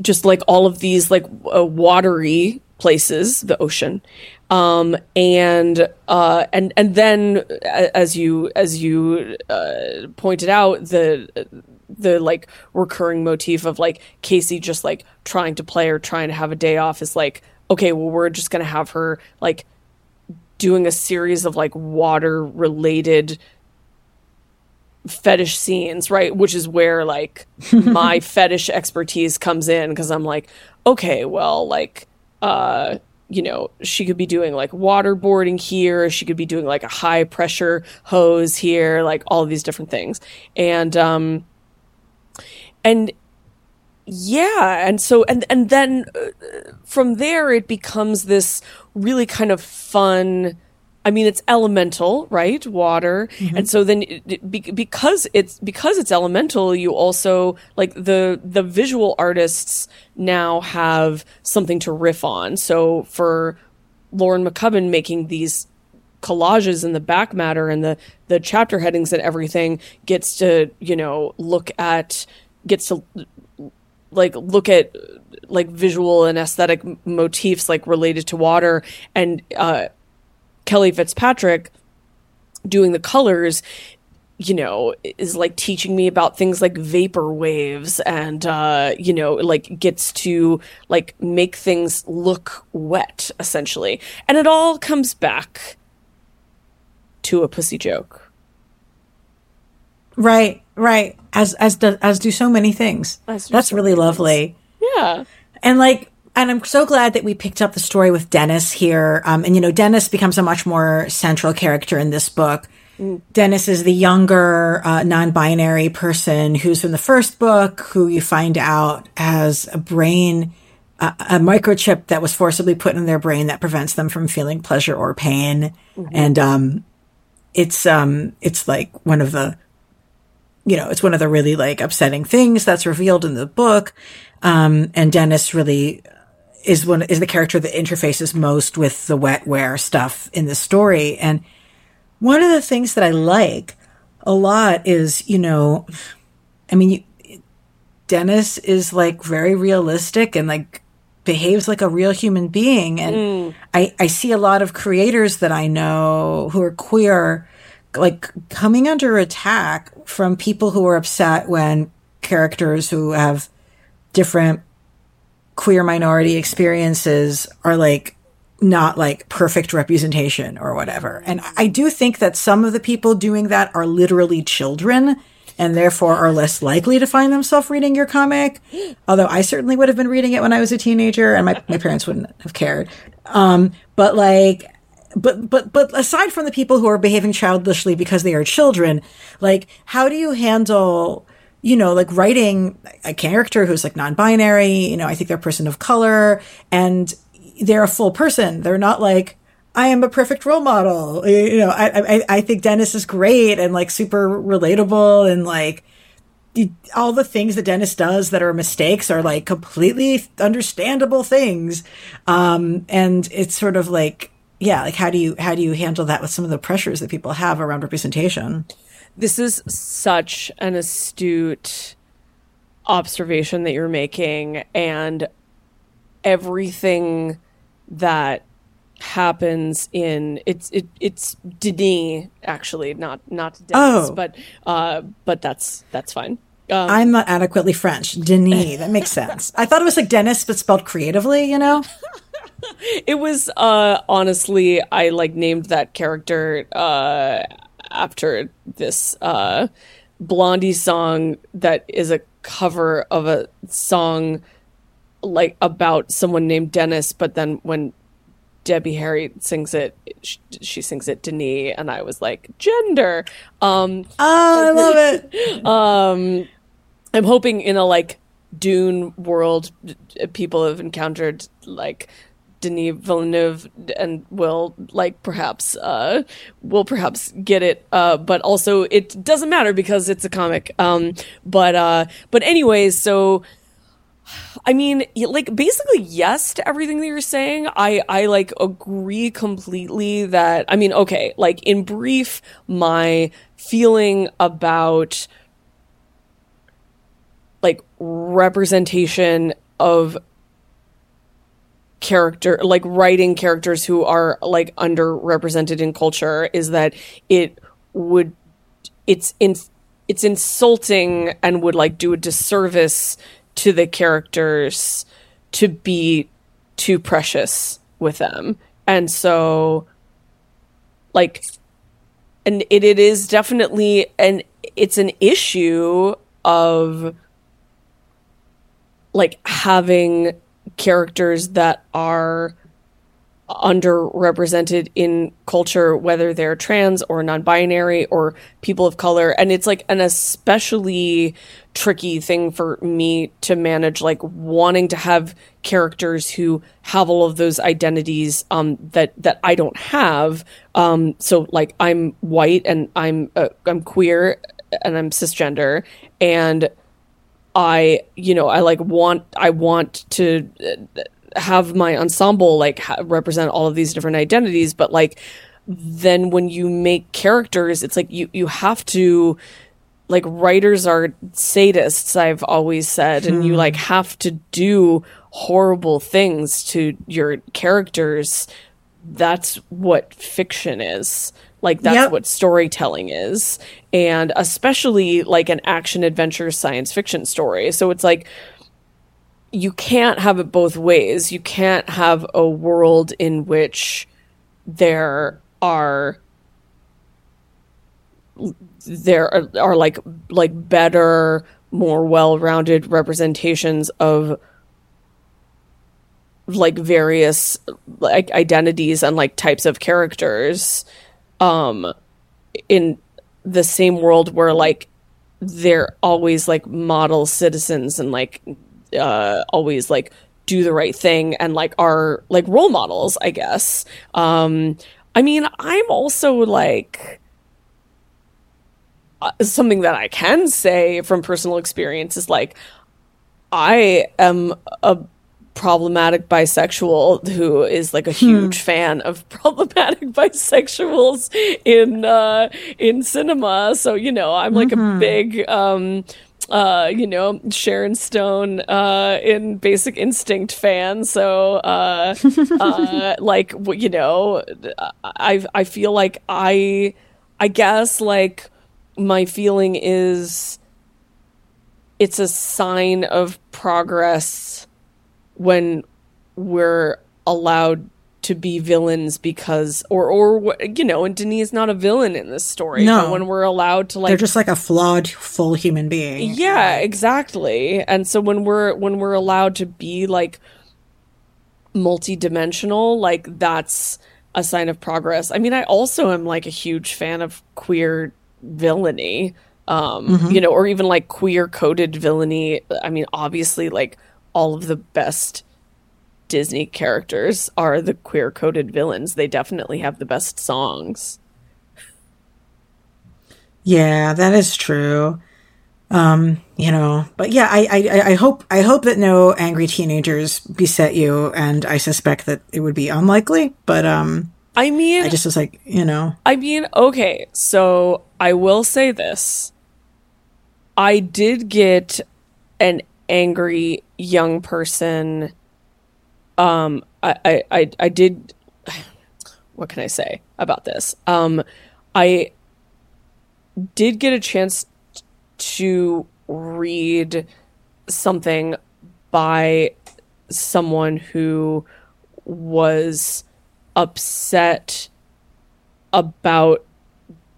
just like all of these like uh, watery places, the ocean. Um, and uh, and and then as you as you uh, pointed out the the like recurring motif of like Casey just like trying to play or trying to have a day off is like okay well we're just gonna have her like doing a series of like water related fetish scenes, right? Which is where like my fetish expertise comes in because I'm like, okay, well, like, uh, you know, she could be doing like waterboarding here, she could be doing like a high pressure hose here, like all these different things. And um and yeah, and so and and then uh, from there it becomes this really kind of fun I mean, it's elemental, right? Water, mm-hmm. and so then it, because it's because it's elemental, you also like the the visual artists now have something to riff on. So for Lauren McCubbin making these collages in the back matter and the the chapter headings and everything gets to you know look at gets to like look at like visual and aesthetic motifs like related to water and uh Kelly Fitzpatrick doing the colors you know is like teaching me about things like vapor waves and uh you know like gets to like make things look wet essentially. And it all comes back to a pussy joke. Right right. As as do, as do so many things. That's so really lovely. Yeah. And like and I'm so glad that we picked up the story with Dennis here. Um, and you know, Dennis becomes a much more central character in this book. Mm. Dennis is the younger, uh, non-binary person who's from the first book, who you find out has a brain, uh, a microchip that was forcibly put in their brain that prevents them from feeling pleasure or pain. Mm-hmm. And um, it's um, it's like one of the, you know, it's one of the really like upsetting things that's revealed in the book. Um, and Dennis really is one is the character that interfaces most with the wetware stuff in the story. And one of the things that I like a lot is, you know, I mean, you, Dennis is like very realistic and like behaves like a real human being. And mm. I, I see a lot of creators that I know who are queer, like coming under attack from people who are upset when characters who have different queer minority experiences are like not like perfect representation or whatever. And I do think that some of the people doing that are literally children and therefore are less likely to find themselves reading your comic. Although I certainly would have been reading it when I was a teenager and my, my parents wouldn't have cared. Um, but like, but, but, but aside from the people who are behaving childishly because they are children, like, how do you handle you know, like writing a character who's like non-binary, you know, I think they're a person of color and they're a full person. They're not like, I am a perfect role model. You know, I, I, I think Dennis is great and like super relatable and like all the things that Dennis does that are mistakes are like completely understandable things. Um, and it's sort of like, yeah, like how do you, how do you handle that with some of the pressures that people have around representation? This is such an astute observation that you're making and everything that happens in it's it, it's Denis actually not not Dennis oh. but uh but that's that's fine um, I'm not adequately French. Denis. That makes sense. I thought it was like Dennis, but spelled creatively, you know? it was, uh, honestly, I like named that character, uh, after this uh, Blondie song that is a cover of a song like about someone named Dennis, but then when Debbie Harry sings it, she, she sings it Denis, and I was like, gender. Um, oh, I love it. um, I'm hoping in a like Dune world, people have encountered like Denis Villeneuve and will like perhaps uh will perhaps get it uh but also it doesn't matter because it's a comic um but uh but anyways so I mean, like basically yes to everything that you're saying. I I like agree completely that I mean, okay, like in brief, my feeling about like representation of character like writing characters who are like underrepresented in culture is that it would it's in it's insulting and would like do a disservice to the characters to be too precious with them. And so like and it, it is definitely an it's an issue of like having characters that are underrepresented in culture, whether they're trans or non binary or people of color. And it's like an especially tricky thing for me to manage, like wanting to have characters who have all of those identities um, that, that I don't have. Um, so, like, I'm white and I'm, uh, I'm queer and I'm cisgender. And I, you know, I like want, I want to uh, have my ensemble like ha- represent all of these different identities, but like, then when you make characters, it's like you, you have to, like, writers are sadists, I've always said, and you like hmm. have to do horrible things to your characters. That's what fiction is. Like that's Yep. what storytelling is. And especially like an action adventure science fiction story. So it's like you can't have it both ways. You can't have a world in which there are there are, are like like better, more well-rounded representations of like various like identities and like types of characters um in the same world where like they're always like model citizens and like uh always like do the right thing and like are like role models i guess. Um i mean i'm also like uh, something that i can say from personal experience is like i am a problematic bisexual who is like a huge fan of problematic bisexuals in uh in cinema. So you know i'm like a big um uh you know sharon stone uh in basic instinct fan. So uh uh like you know i i feel like i i guess like my feeling is it's a sign of progress when we're allowed to be villains because or or you know and Denis is not a villain in this story No. but when we're allowed to like They're just like a flawed, full human being. yeah exactly and so when we're when we're allowed to be like multi-dimensional like that's a sign of progress i mean i also am like a huge fan of queer villainy um you know or even like queer coded villainy i mean obviously like all of the best disney characters are the queer coded villains they definitely have the best songs Yeah, that is true. Um, you know, but yeah, I, I, I- I hope, I hope that no angry teenagers beset you, and I suspect that it would be unlikely. But um, i mean I just was like, you know, I mean, okay, so I will say this. I did get an angry young person. Um, I, I, I, I did. What can I say about this? Um, I did get a chance to read something by someone who was upset about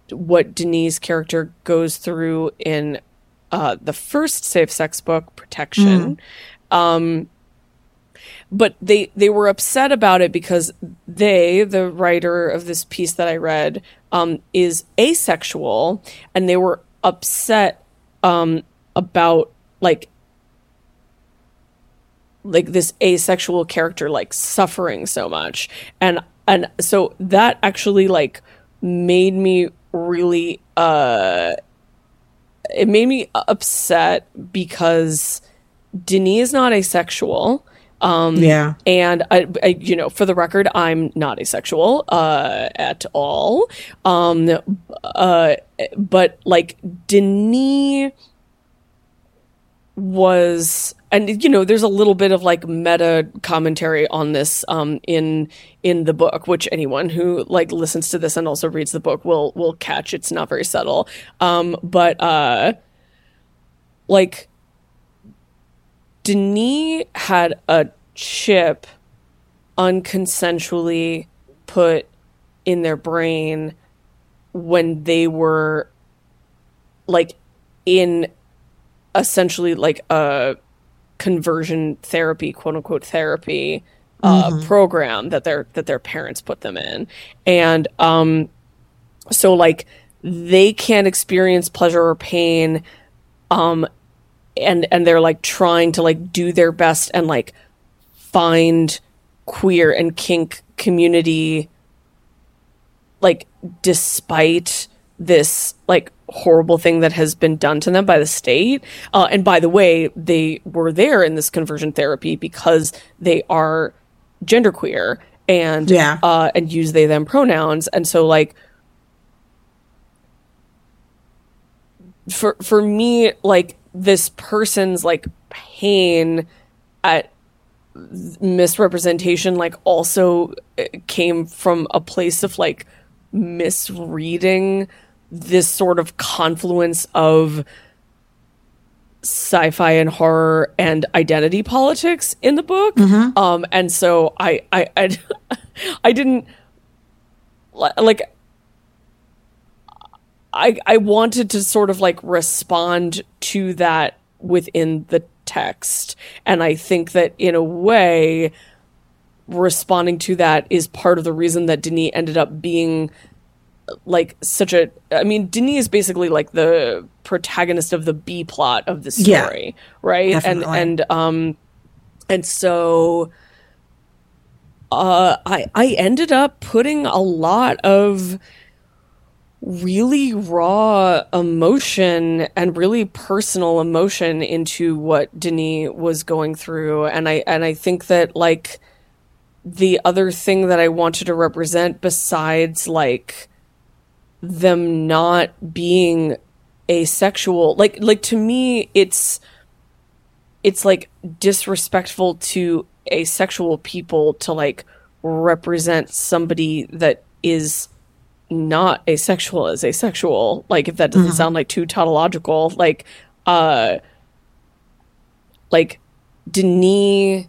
what Denis's character goes through in uh, the first safe sex book, Protection. Um, but they they were upset about it because they, the writer of this piece that I read, um, is asexual, and they were upset um, about like like this asexual character like suffering so much. And and so that actually like made me really uh it made me upset because Denis is not asexual um yeah, and I, I you know for the record i'm not asexual uh at all. Um uh but like denis was and you know there's a little bit of like meta commentary on this um in in the book which anyone who like listens to this and also reads the book will will catch. It's not very subtle. Um but uh like Denis had a chip unconsensually put in their brain when they were like in essentially like a conversion therapy quote unquote therapy uh, mm-hmm. program that their that their parents put them in and um so like they can't experience pleasure or pain um and and they're like trying to like do their best and like find queer and kink community like despite this like horrible thing that has been done to them by the state uh, and by the way they were there in this conversion therapy because they are genderqueer and yeah. uh, and use they them pronouns and so like for for me like this person's like pain at misrepresentation like also uh, came from a place of like misreading this sort of confluence of sci-fi and horror and identity politics in the book mm-hmm. um and so I, I i i didn't like i i wanted to sort of like respond to that within the text and i think that in a way responding to that is part of the reason that denis ended up being like such a I mean Denis is basically like the protagonist of the B plot of the story, yeah, right? Definitely. And and um and so uh I I ended up putting a lot of really raw emotion and really personal emotion into what Denis was going through. And I and I think that like the other thing that I wanted to represent besides like them not being asexual like like to me it's it's like disrespectful to asexual people to like represent somebody that is not asexual as asexual like if that doesn't mm-hmm. sound like too tautological like uh like denis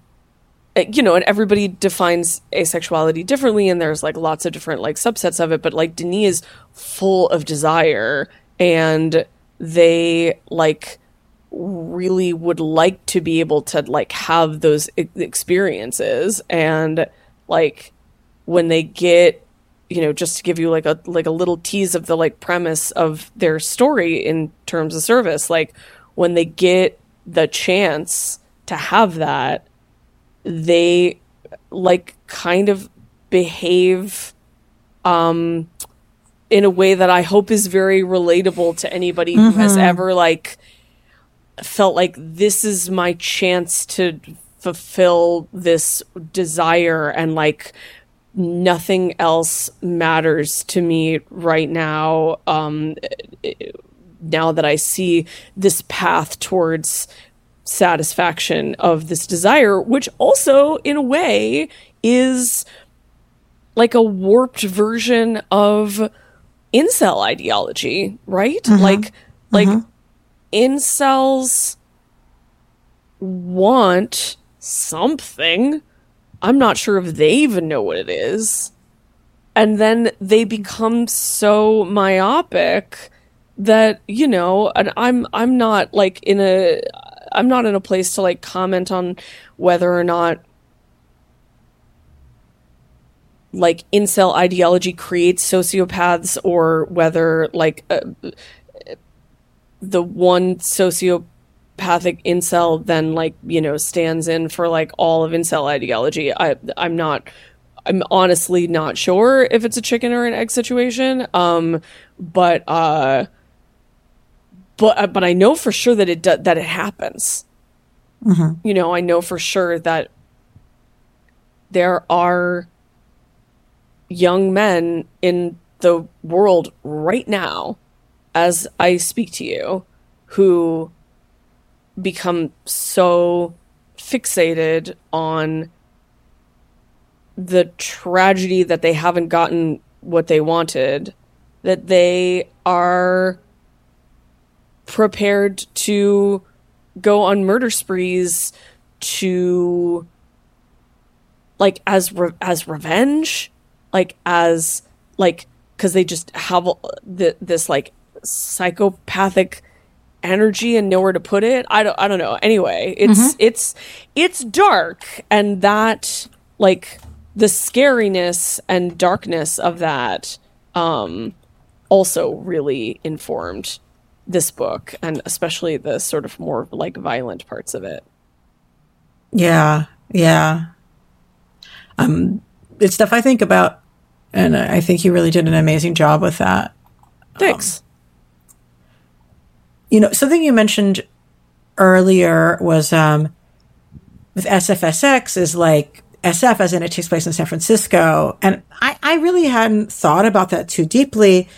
you know, and everybody defines asexuality differently, and there's like lots of different like subsets of it. But like Denis is full of desire, and they like really would like to be able to like have those experiences, and like when they get you know just to give you like a like a little tease of the like premise of their story in terms of service like when they get the chance to have that they like kind of behave um in a way that I hope is very relatable to anybody mm-hmm. who has mm-hmm. ever like felt like this is my chance to fulfill this desire and like nothing else matters to me right now um now that I see this path towards satisfaction of this desire, which also, in a way, is like a warped version of incel ideology, right? Mm-hmm. Like, like mm-hmm. incels want something. I'm not sure if they even know what it is. And then they become so myopic that, you know, and I'm I'm not like in a I'm not in a place to like comment on whether or not like incel ideology creates sociopaths or whether like uh, the one sociopathic incel then like you know stands in for like all of incel ideology i i'm not i'm honestly not sure if it's a chicken or an egg situation um but uh but uh, but I know for sure that it do, that it happens. Mm-hmm. You know, I know for sure that there are young men in the world right now, as I speak to you, who become so fixated on the tragedy that they haven't gotten what they wanted that they are prepared to go on murder sprees to like as re- as revenge like as like because they just have the, this like psychopathic energy and nowhere to put it i don't i don't know anyway it's mm-hmm. it's it's dark and that like the scariness and darkness of that um also really informed this book and especially the sort of more like violent parts of it. Yeah, yeah. Um, it's stuff I think about, and I think you really did an amazing job with that. Thanks. Um, you know, something you mentioned earlier was um, with SFSX is like SF, as in it takes place in San Francisco, and I, I really hadn't thought about that too deeply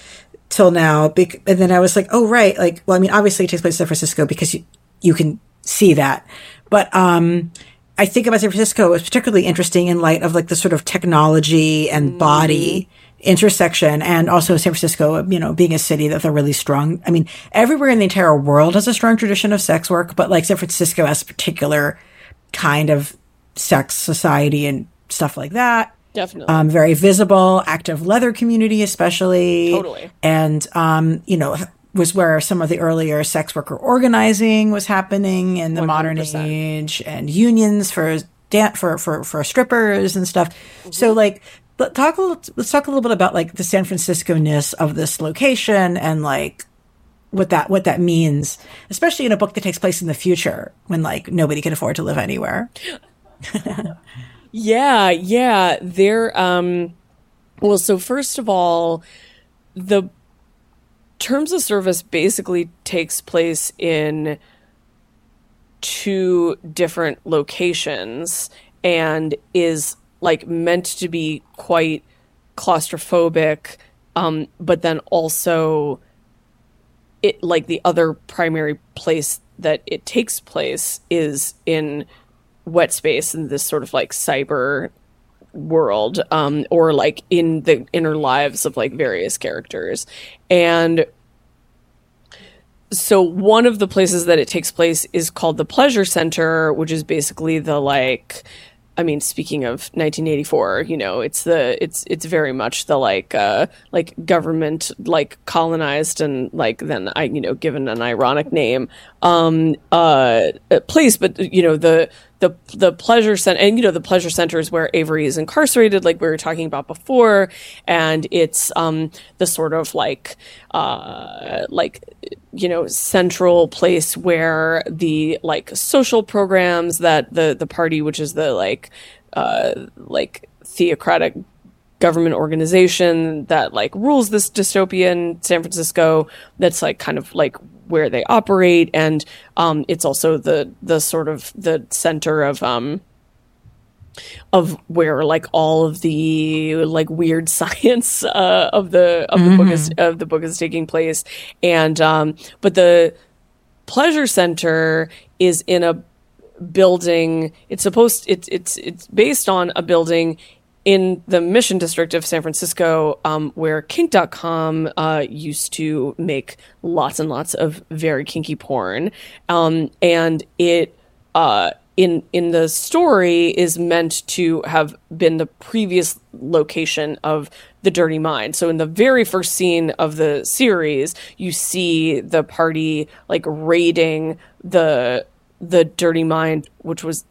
till now. and then I was like, oh, right. Like, well, I mean, obviously it takes place in San Francisco because you, you can see that. But, um, I think about San Francisco as particularly interesting in light of like the sort of technology and body intersection and also San Francisco, you know, being a city with a really strong, I mean, everywhere in the entire world has a strong tradition of sex work, but like San Francisco has a particular kind of sex society and stuff like that. Definitely. Um, very visible, active leather community, especially. Totally. And, um, you know, was where some of the earlier sex worker organizing was happening in the 100%. modern age and unions for dan- for, for, for strippers and stuff. Mm-hmm. So like, let talk a little, let's talk a little bit about like the San Francisco ness of this location and like what that, what that means, especially in a book that takes place in the future when like nobody can afford to live anywhere. Yeah, yeah. They're um well, so first of all, the terms of service basically takes place in two different locations and is like meant to be quite claustrophobic um but then also it like the other primary place that it takes place is in wet space in this sort of like cyber world um or like in the inner lives of like various characters. And so one of the places that it takes place is called the pleasure center which is basically the like I mean, speaking of 1984, you know, it's the it's it's very much the like uh like government like colonized and like then I you know given an ironic name um uh place, but you know the the the pleasure center and you know the pleasure center is where Avery is incarcerated like we were talking about before. And it's um the sort of like uh like you know central place where the like social programs that the the party which is the like uh like theocratic government organization that like rules this dystopian San Francisco that's like kind of like where they operate, and um, it's also the the sort of the center of um, of where like all of the like weird science uh, of the of mm-hmm. the book is mm-hmm. of the book is taking place, and um, but the pleasure center is in a building. It's supposed it's it's it's based on a building in the Mission District of San Francisco, um, where kink.com uh, used to make lots and lots of very kinky porn. Um, and it, uh, in, in the story, is meant to have been the previous location of the Dirty Mind. So in the very first scene of the series, you see the party like raiding the the Dirty Mind, which was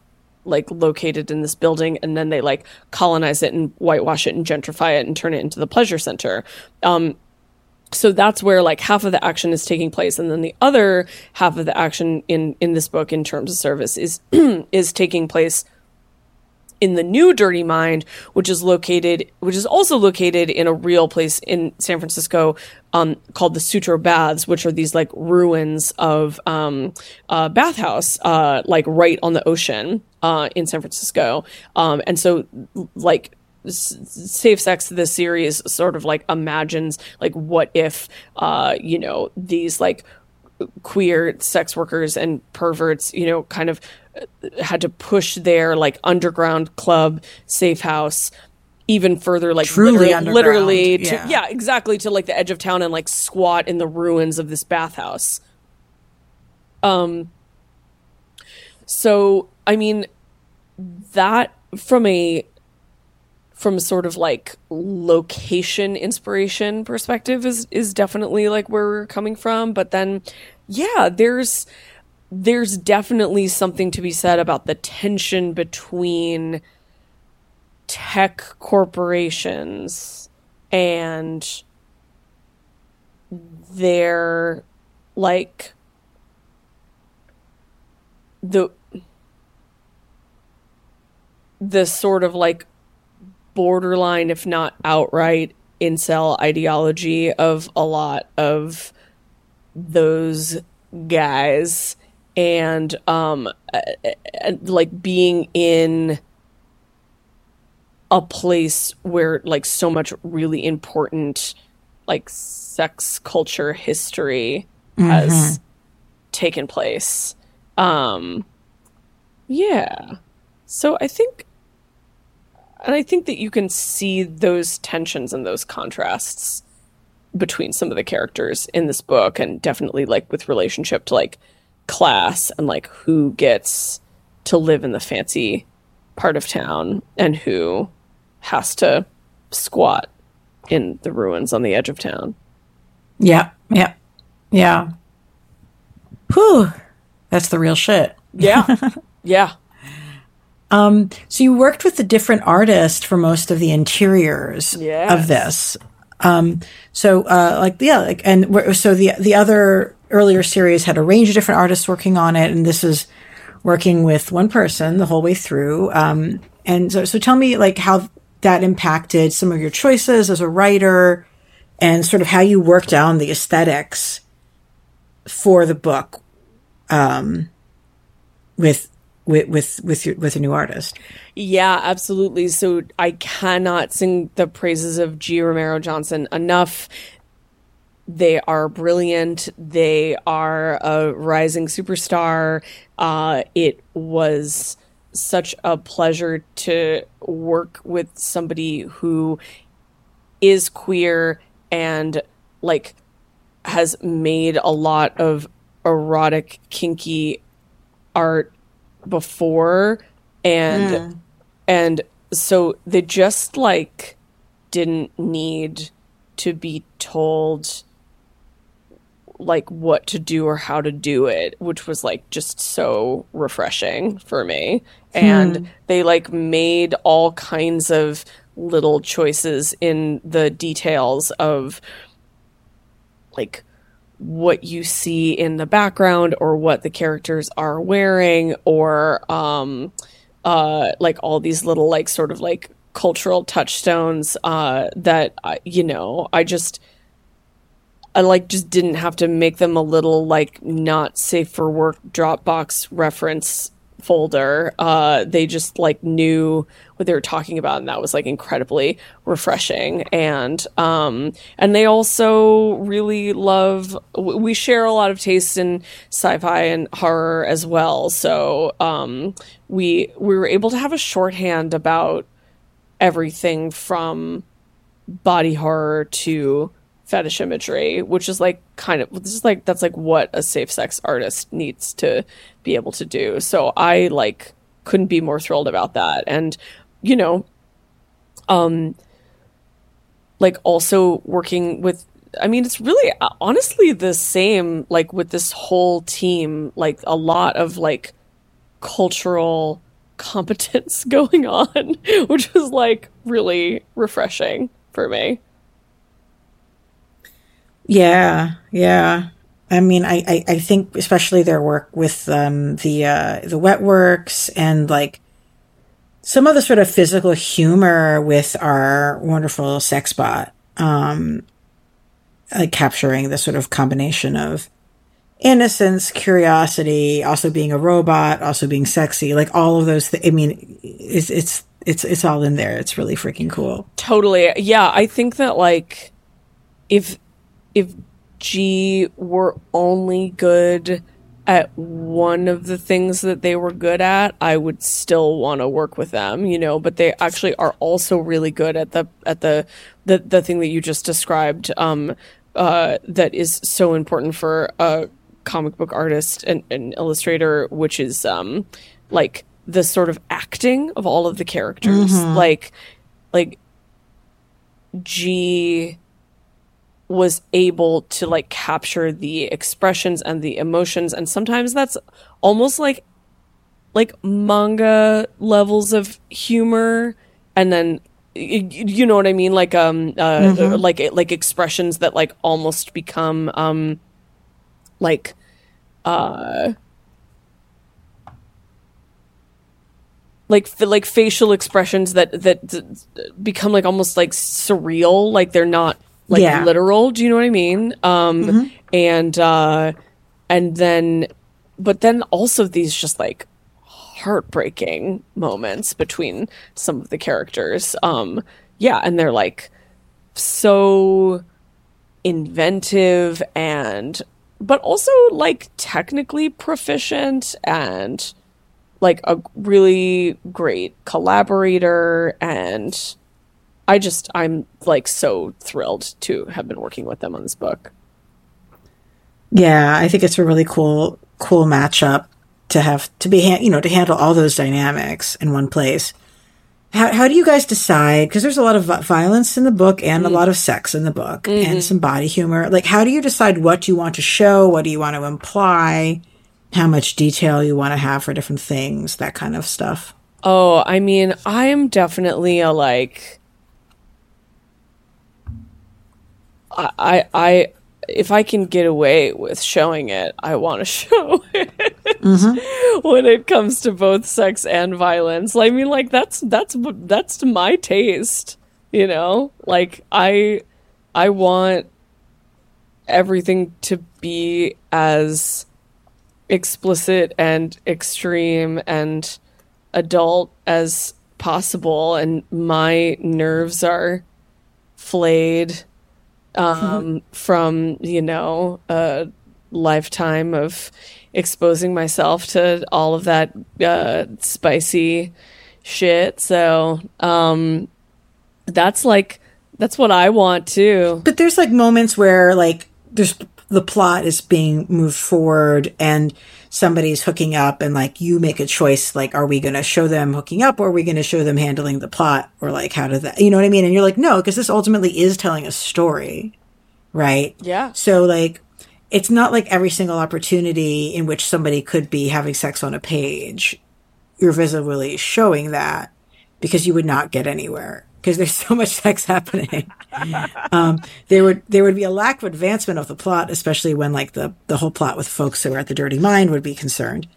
like located in this building and then they like colonize it and whitewash it and gentrify it and turn it into the pleasure center um, so that's where like half of the action is taking place and then the other half of the action in in this book in terms of service is is taking place in the new Dirty Mind, which is located, which is also located in a real place in San Francisco, um, called the Sutro Baths, which are these like ruins of um, a bathhouse, uh, like right on the ocean uh, in San Francisco. Um, and so, like safe sex the series sort of like imagines like what if uh you know these like queer sex workers and perverts, you know, kind of uh, had to push their like underground club safe house even further like Truly literally, literally to yeah. yeah exactly to like the edge of town and like squat in the ruins of this bathhouse um so i mean that from a from a sort of like location inspiration perspective is is definitely like where we're coming from. But then yeah there's there's definitely something to be said about the tension between tech corporations and their like the the sort of like borderline if not outright incel ideology of a lot of those guys. And um uh, uh, like being in a place where like so much really important like sex culture history has taken place. Um yeah. So i think and i think that you can see those tensions and those contrasts between some of the characters in this book and definitely like with relationship to like class and like who gets to live in the fancy part of town and who has to squat in the ruins on the edge of town. Yeah, yeah, yeah. Whew, that's the real shit. Yeah. yeah. Um, so you worked with a different artist for most of the interiors Yes. of this. Um, so uh, like yeah, like and so the the other earlier series had a range of different artists working on it, and this is working with one person the whole way through. Um, and so so tell me like how that impacted some of your choices as a writer, and sort of how you worked down the aesthetics for the book, um, with with with with your, with a new artist. Yeah, absolutely. So I cannot sing the praises of G. Romero Johnson enough. They are brilliant. They are a rising superstar. Uh, it was such a pleasure to work with somebody who is queer and like has made a lot of erotic kinky art before and hmm. and so they just like didn't need to be told like what to do or how to do it which was like just so refreshing for me. And hmm. they like made all kinds of little choices in the details of like what you see in the background or what the characters are wearing or um uh like all these little like sort of like cultural touchstones uh that you know I just I like just didn't have to make them a little like not safe for work Dropbox reference folder. Uh, they just like knew what they were talking about, and that was like incredibly refreshing. And um, and they also really love. We share a lot of tastes in sci-fi and horror as well. So um, we we were able to have a shorthand about everything from body horror to fetish imagery, which is like kind of this is like that's like what a safe sex artist needs to be able to do. So I like couldn't be more thrilled about that. And you know, um like also working with I mean it's really honestly the same like with this whole team like a lot of like cultural competence going on, which was like really refreshing for me. Yeah, yeah. I mean, I, I, I think especially their work with um, the uh, the wet works and like some of the sort of physical humor with our wonderful sex bot, um, like capturing the sort of combination of innocence, curiosity, also being a robot, also being sexy, like all of those. Th- I mean, it's it's it's it's all in there. It's really freaking cool. Totally. Yeah, I think that like if if G were only good at one of the things that they were good at, I would still want to work with them, you know, but they actually are also really good at the at the the, the thing that you just described um uh that is so important for a comic book artist and an illustrator which is um like the sort of acting of all of the characters. Like like G was able to like capture the expressions and the emotions. And sometimes that's almost like like manga levels of humor and then you know what i mean? Like um uh like like expressions that like almost become um like uh like like facial expressions that that become like almost like surreal. Like they're not like Yeah. literal do you know what i mean? Um and uh and then but then also these just like heartbreaking moments between some of the characters. Um yeah and they're like so inventive and but also like technically proficient and like a really great collaborator and I just I'm like so thrilled to have been working with them on this book. Yeah, I think it's a really cool, cool matchup to have to be, you know, to handle all those dynamics in one place. How how do you guys decide? Because there's a lot of violence in the book and a mm. lot of sex in the book and mm-hmm. some body humor. Like, how do you decide what you want to show? What do you want to imply? How much detail you want to have for different things? That kind of stuff. Oh, I mean, I'm definitely a like I I, if I can get away with showing it, I want to show it mm-hmm. when it comes to both sex and violence. I mean, like that's that's that's to my taste, you know. Like I I want everything to be as explicit and extreme and adult as possible and my nerves are flayed um, from you know a lifetime of exposing myself to all of that uh, spicy shit. So um, that's like that's what i want too. But there's like moments where like there's the plot is being moved forward and somebody's hooking up and like you make a choice like are we going to show them hooking up or are we going to show them handling the plot or like how does that you know what I mean? And you're like no because this ultimately is telling a story right? Yeah. so like it's not like every single opportunity in which somebody could be having sex on a page you're visibly showing that because you would not get anywhere because there's so much sex happening. um, there would there would be a lack of advancement of the plot, especially when like the the whole plot with folks who are at the Dirty Mind would be concerned.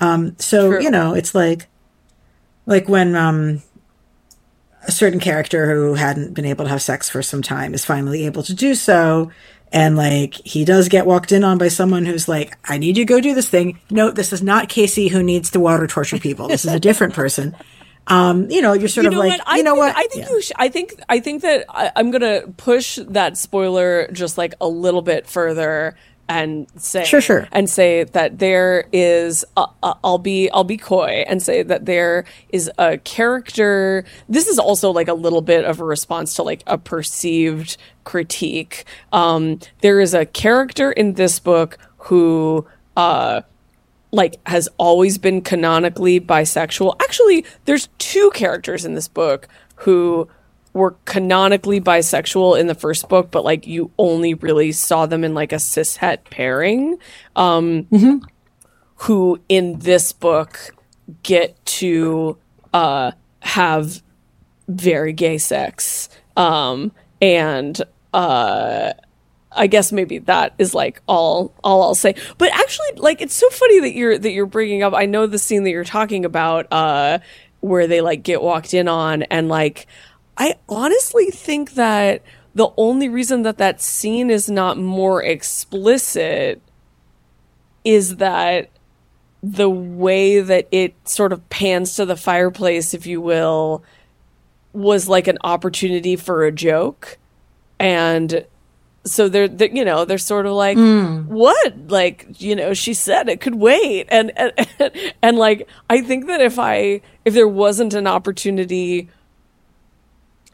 Um, so True. you know, it's like like when um, a certain character who hadn't been able to have sex for some time is finally able to do so. And like he does get walked in on by someone who's like, I need you to go do this thing. No, this is not Casey who needs to water torture people. This is a different person. Um, you know, you're sort you of like, you know think, what? I think Yeah. you. Sh- I think. I think that I, I'm gonna push that spoiler just like a little bit further and say Sure, sure. and say that there is. Uh, uh, I'll be. I'll be coy and say that there is a character. This is also like a little bit of a response to like a perceived critique. Um, there is a character in this book who. Uh, like has always been canonically bisexual. Actually, there's two characters in this book who were canonically bisexual in the first book, but like you only really saw them in like a cishet pairing. Um, who in this book get to uh, have very gay sex. Um, and uh, I guess maybe that is like all all I'll say. But actually, like it's so funny that you're that you're bringing up. I know the scene that you're talking about, uh, where they like get walked in on, and like I honestly think that the only reason that that scene is not more explicit is that the way that it sort of pans to the fireplace, if you will, was like an opportunity for a joke. And so they're, they're you know they're sort of like hmm. what? Like you know she said it could wait. And, and and like i think that if i if there wasn't an opportunity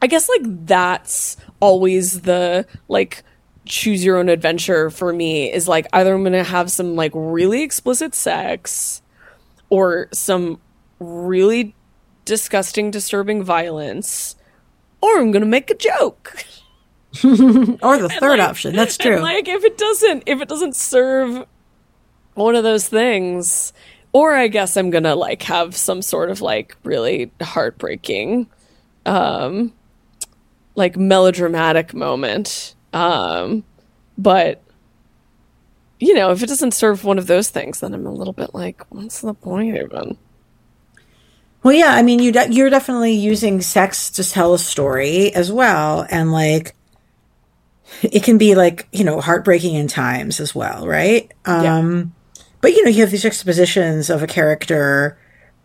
i guess like that's always the like choose your own adventure for me is like either i'm gonna have some like really explicit sex or some really disgusting disturbing violence or i'm gonna make a joke or the third like- option. That's true. like if it doesn't if it doesn't serve one of those things, or I guess I'm gonna like have some sort of like really heartbreaking, um, like melodramatic moment. Um, but you know, if it doesn't serve one of those things, then I'm a little bit like, what's the point even? Well, yeah, I mean, you de- you're definitely using sex to tell a story as well, and like it can be like you know heartbreaking in times as well, right? Yeah. Um, but you know, you have these expositions of a character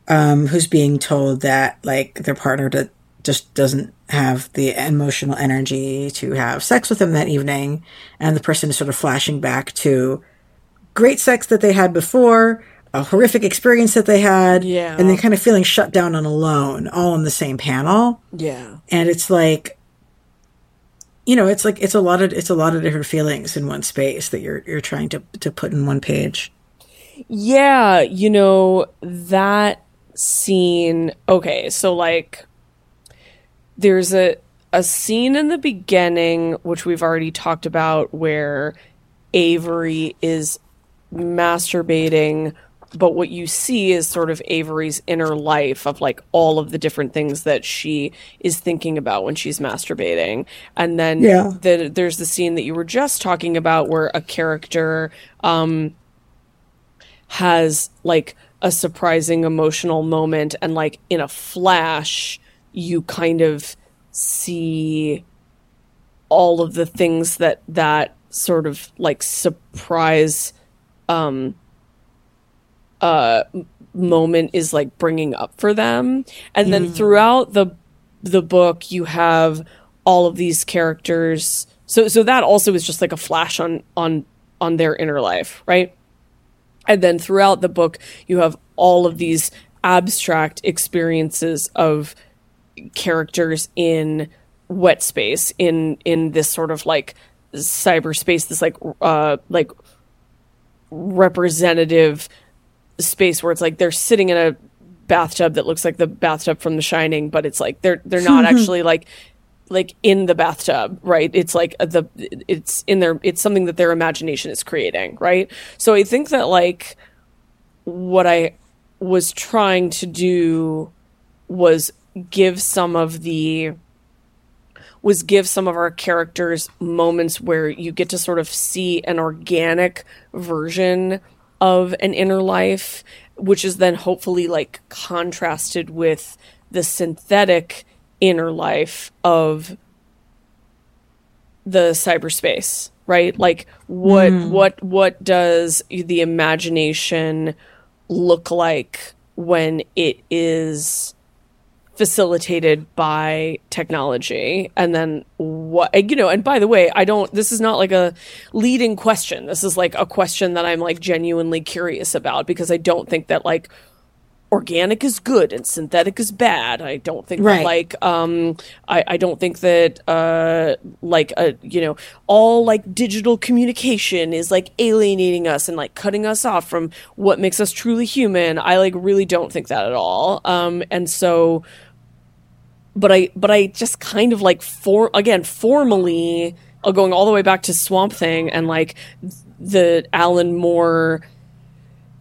um, who's being told that like their partner d- just doesn't have the emotional energy to have sex with them that evening, and the person is sort of flashing back to great sex that they had before, a horrific experience that they had, Yeah. and then kind of feeling shut down and alone, all in the same panel. Yeah. And it's like, you know, it's like it's a lot of it's a lot of different feelings in one space that you're you're trying to to put in one page. Yeah, you know, that scene. Okay, so like there's a a scene in the beginning which we've already talked about where Avery is masturbating but what you see is sort of Avery's inner life of like all of the different things that she is thinking about when she's masturbating. And then Yeah. the, there's the scene that you were just talking about where a character um has like a surprising emotional moment and like in a flash you kind of see all of the things that that sort of like surprise um uh moment is like bringing up for them. And then throughout the the book you have all of these characters. So so that also is just like a flash on on on their inner life right? And then throughout the book, you have all of these abstract experiences of characters in wet space, in in this sort of like cyberspace, this like uh like representative space where it's like they're sitting in a bathtub that looks like the bathtub from The Shining, but it's like they're they're not actually like like in the bathtub, right? It's like the it's in their it's something that their imagination is creating, right? So I think that like what I was trying to do was give some of the was give some of our characters moments where you get to sort of see an organic version of an inner life, which is then hopefully like contrasted with the synthetic inner life of the cyberspace, right? Like what hmm. what what does the imagination look like when it is facilitated by technology. And then what you know and by the way i don't this is not like a leading question. This is like a question that i'm like genuinely curious about because i don't think that like organic is good and synthetic is bad. I don't think Right. that like um i i don't think that uh like uh you know all like digital communication is like alienating us and like cutting us off from what makes us truly human. I like really don't think that at all. Um and so but I but I just kind of like for again formally uh, going all the way back to Swamp Thing and like the Alan Moore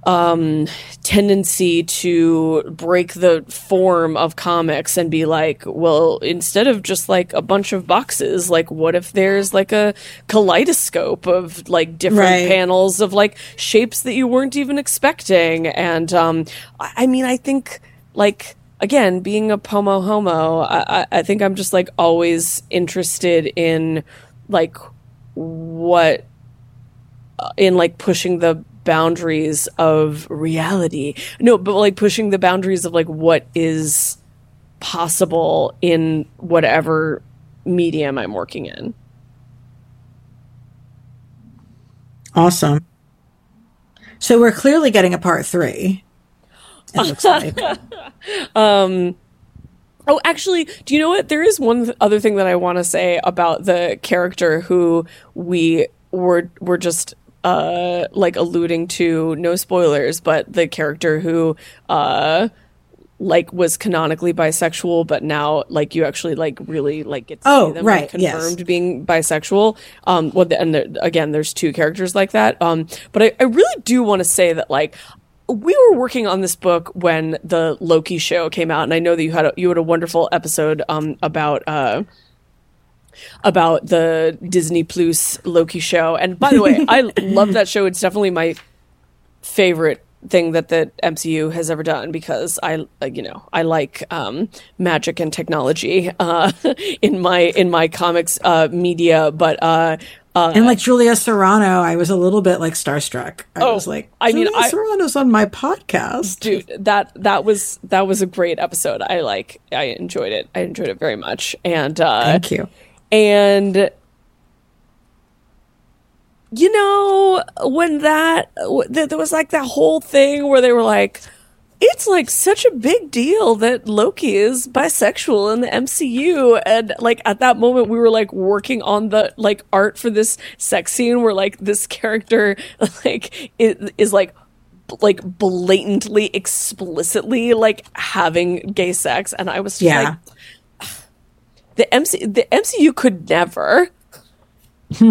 um tendency to break the form of comics and be like well instead of just like a bunch of boxes like what if there's like a kaleidoscope of like different Right. panels of like shapes that you weren't even expecting and um I, I mean I think like again being a pomo homo I, I think I'm just like always interested in like what uh, in like pushing the boundaries of reality. No, but like pushing the boundaries of like what is possible in whatever medium I'm working in. Awesome. So we're clearly getting a part three. It looks like. Um, oh, actually, do you know what? There is one th- other thing that I want to say about the character who we were were just uh like alluding to. No spoilers, but the character who uh like was canonically bisexual, but now like you actually like really like get to Oh, see them right, like, yes. confirmed being bisexual. Um, well, and there, again, there's two characters like that. Um, but I, I really do want to say that like we were working on this book when the Loki show came out, and I know that you had a, you had a wonderful episode um about uh about the Disney Plus Loki show. And by the way, I love that show. It's definitely my favorite thing that the MCU has ever done because I uh, you know I like um, magic and technology uh, in my in my comics uh, media, but uh, uh, And like Julia Serano, I was a little bit like starstruck. I Oh, was like, I mean, Julia I- Serano's on my podcast. dude that that was that was a great episode i like i enjoyed it i enjoyed it very much and uh Thank you. and you know when that there was like that whole thing where they were like it's like such a big deal that Loki is bisexual in the MCU and like at that moment we were like working on the like art for this sex scene where like this character like is, is like like blatantly explicitly like having gay sex and I was just Yeah. like the MC the MCU could never. so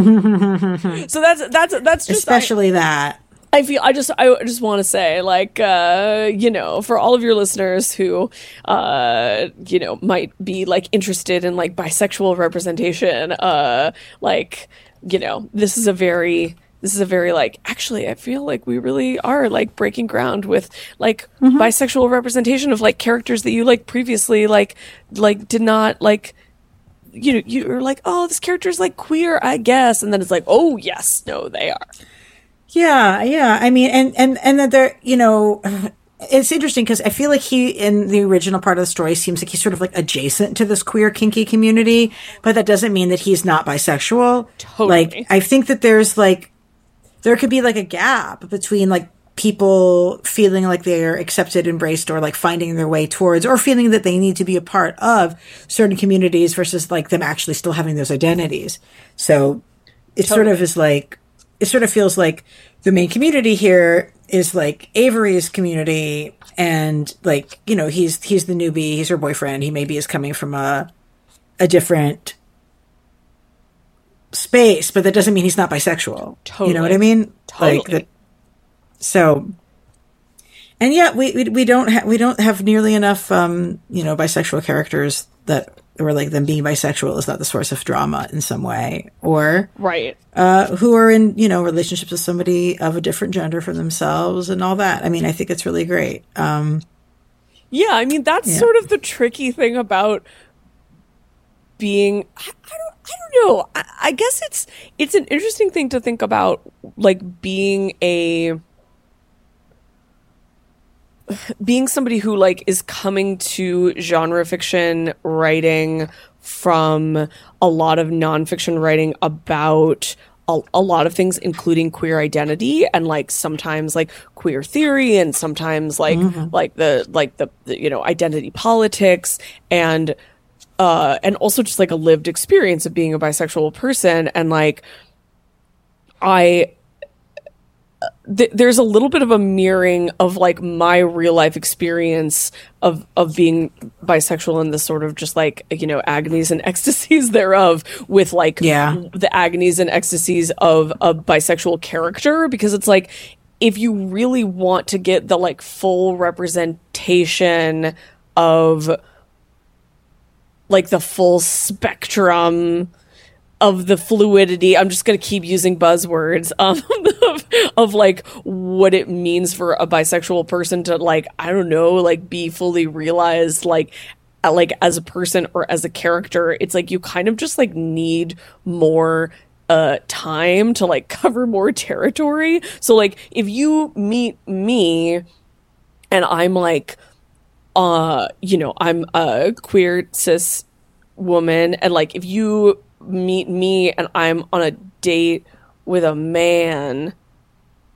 that's that's that's just I- Especially that. I feel I just I just want to say like uh you know for all of your listeners who uh you know might be like interested in like bisexual representation uh like you know this is a very this is a very like actually I feel like we really are like breaking ground with like bisexual representation of like characters that you like previously like like did not like you know you're like oh this character is like queer I guess and then it's like oh yes no they are Yeah, yeah. I mean, and and and that there, you know, it's interesting because I feel like he in the original part of the story seems like he's sort of like adjacent to this queer kinky community, but that doesn't mean that he's not bisexual. Totally. Like, I think that there's like there could be like a gap between like people feeling like they're accepted, embraced, or like finding their way towards, or feeling that they need to be a part of certain communities versus like them actually still having those identities. So it sort of is like it sort of feels like the main community here is like Avery's community and like you know he's he's the newbie he's her boyfriend he maybe is coming from a a different space but that doesn't mean he's not bisexual. You know what I mean? Totally. like that so and yet we we, we don't ha- we don't have nearly enough um you know bisexual characters that or like them being bisexual is not the source of drama in some way or right uh, who are in you know relationships with somebody of a different gender from themselves and all that. I mean, I think it's really great. Um, Yeah, I mean that's Yeah. sort of the tricky thing about being. I, I don't. I don't know. I, I guess it's it's an interesting thing to think about, like being a being somebody who like is coming to genre fiction writing from a lot of nonfiction writing about a, a lot of things including queer identity and like sometimes like queer theory and sometimes like like the like the, the you know identity politics and uh and also just like a lived experience of being a bisexual person and like i th- there's a little bit of a mirroring of like my real life experience of of being bisexual and the sort of just like you know agonies and ecstasies thereof with like Yeah. the agonies and ecstasies of a bisexual character because it's like if you really want to get the like full representation of like the full spectrum of the fluidity i'm just going to keep using buzzwords um, of, like what it means for a bisexual person to like i don't know like be fully realized like like as a person or as a character. It's like you kind of just like need more uh time to like cover more territory. So like if you meet me and i'm like uh you know i'm a queer cis woman and like if you meet me and i'm on a date with a man,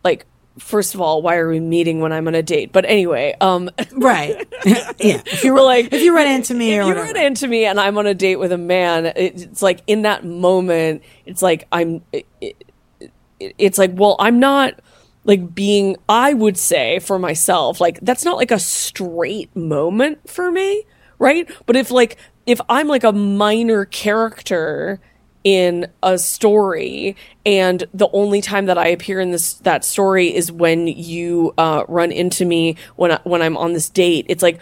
like first of all, why are we meeting when I'm on a date? But anyway, um, right, yeah. If you were like, if you run into me, if or you whatever. run into me and I'm on a date with a man, it, it's like in that moment, it's like I'm, it, it, it's like, well, I'm not like being. I would say for myself, like that's not like a straight moment for me, right? But if like if I'm like a minor character in a story and the only time that I appear in this that story is when you uh, run into me when I, when I'm on this date. It's like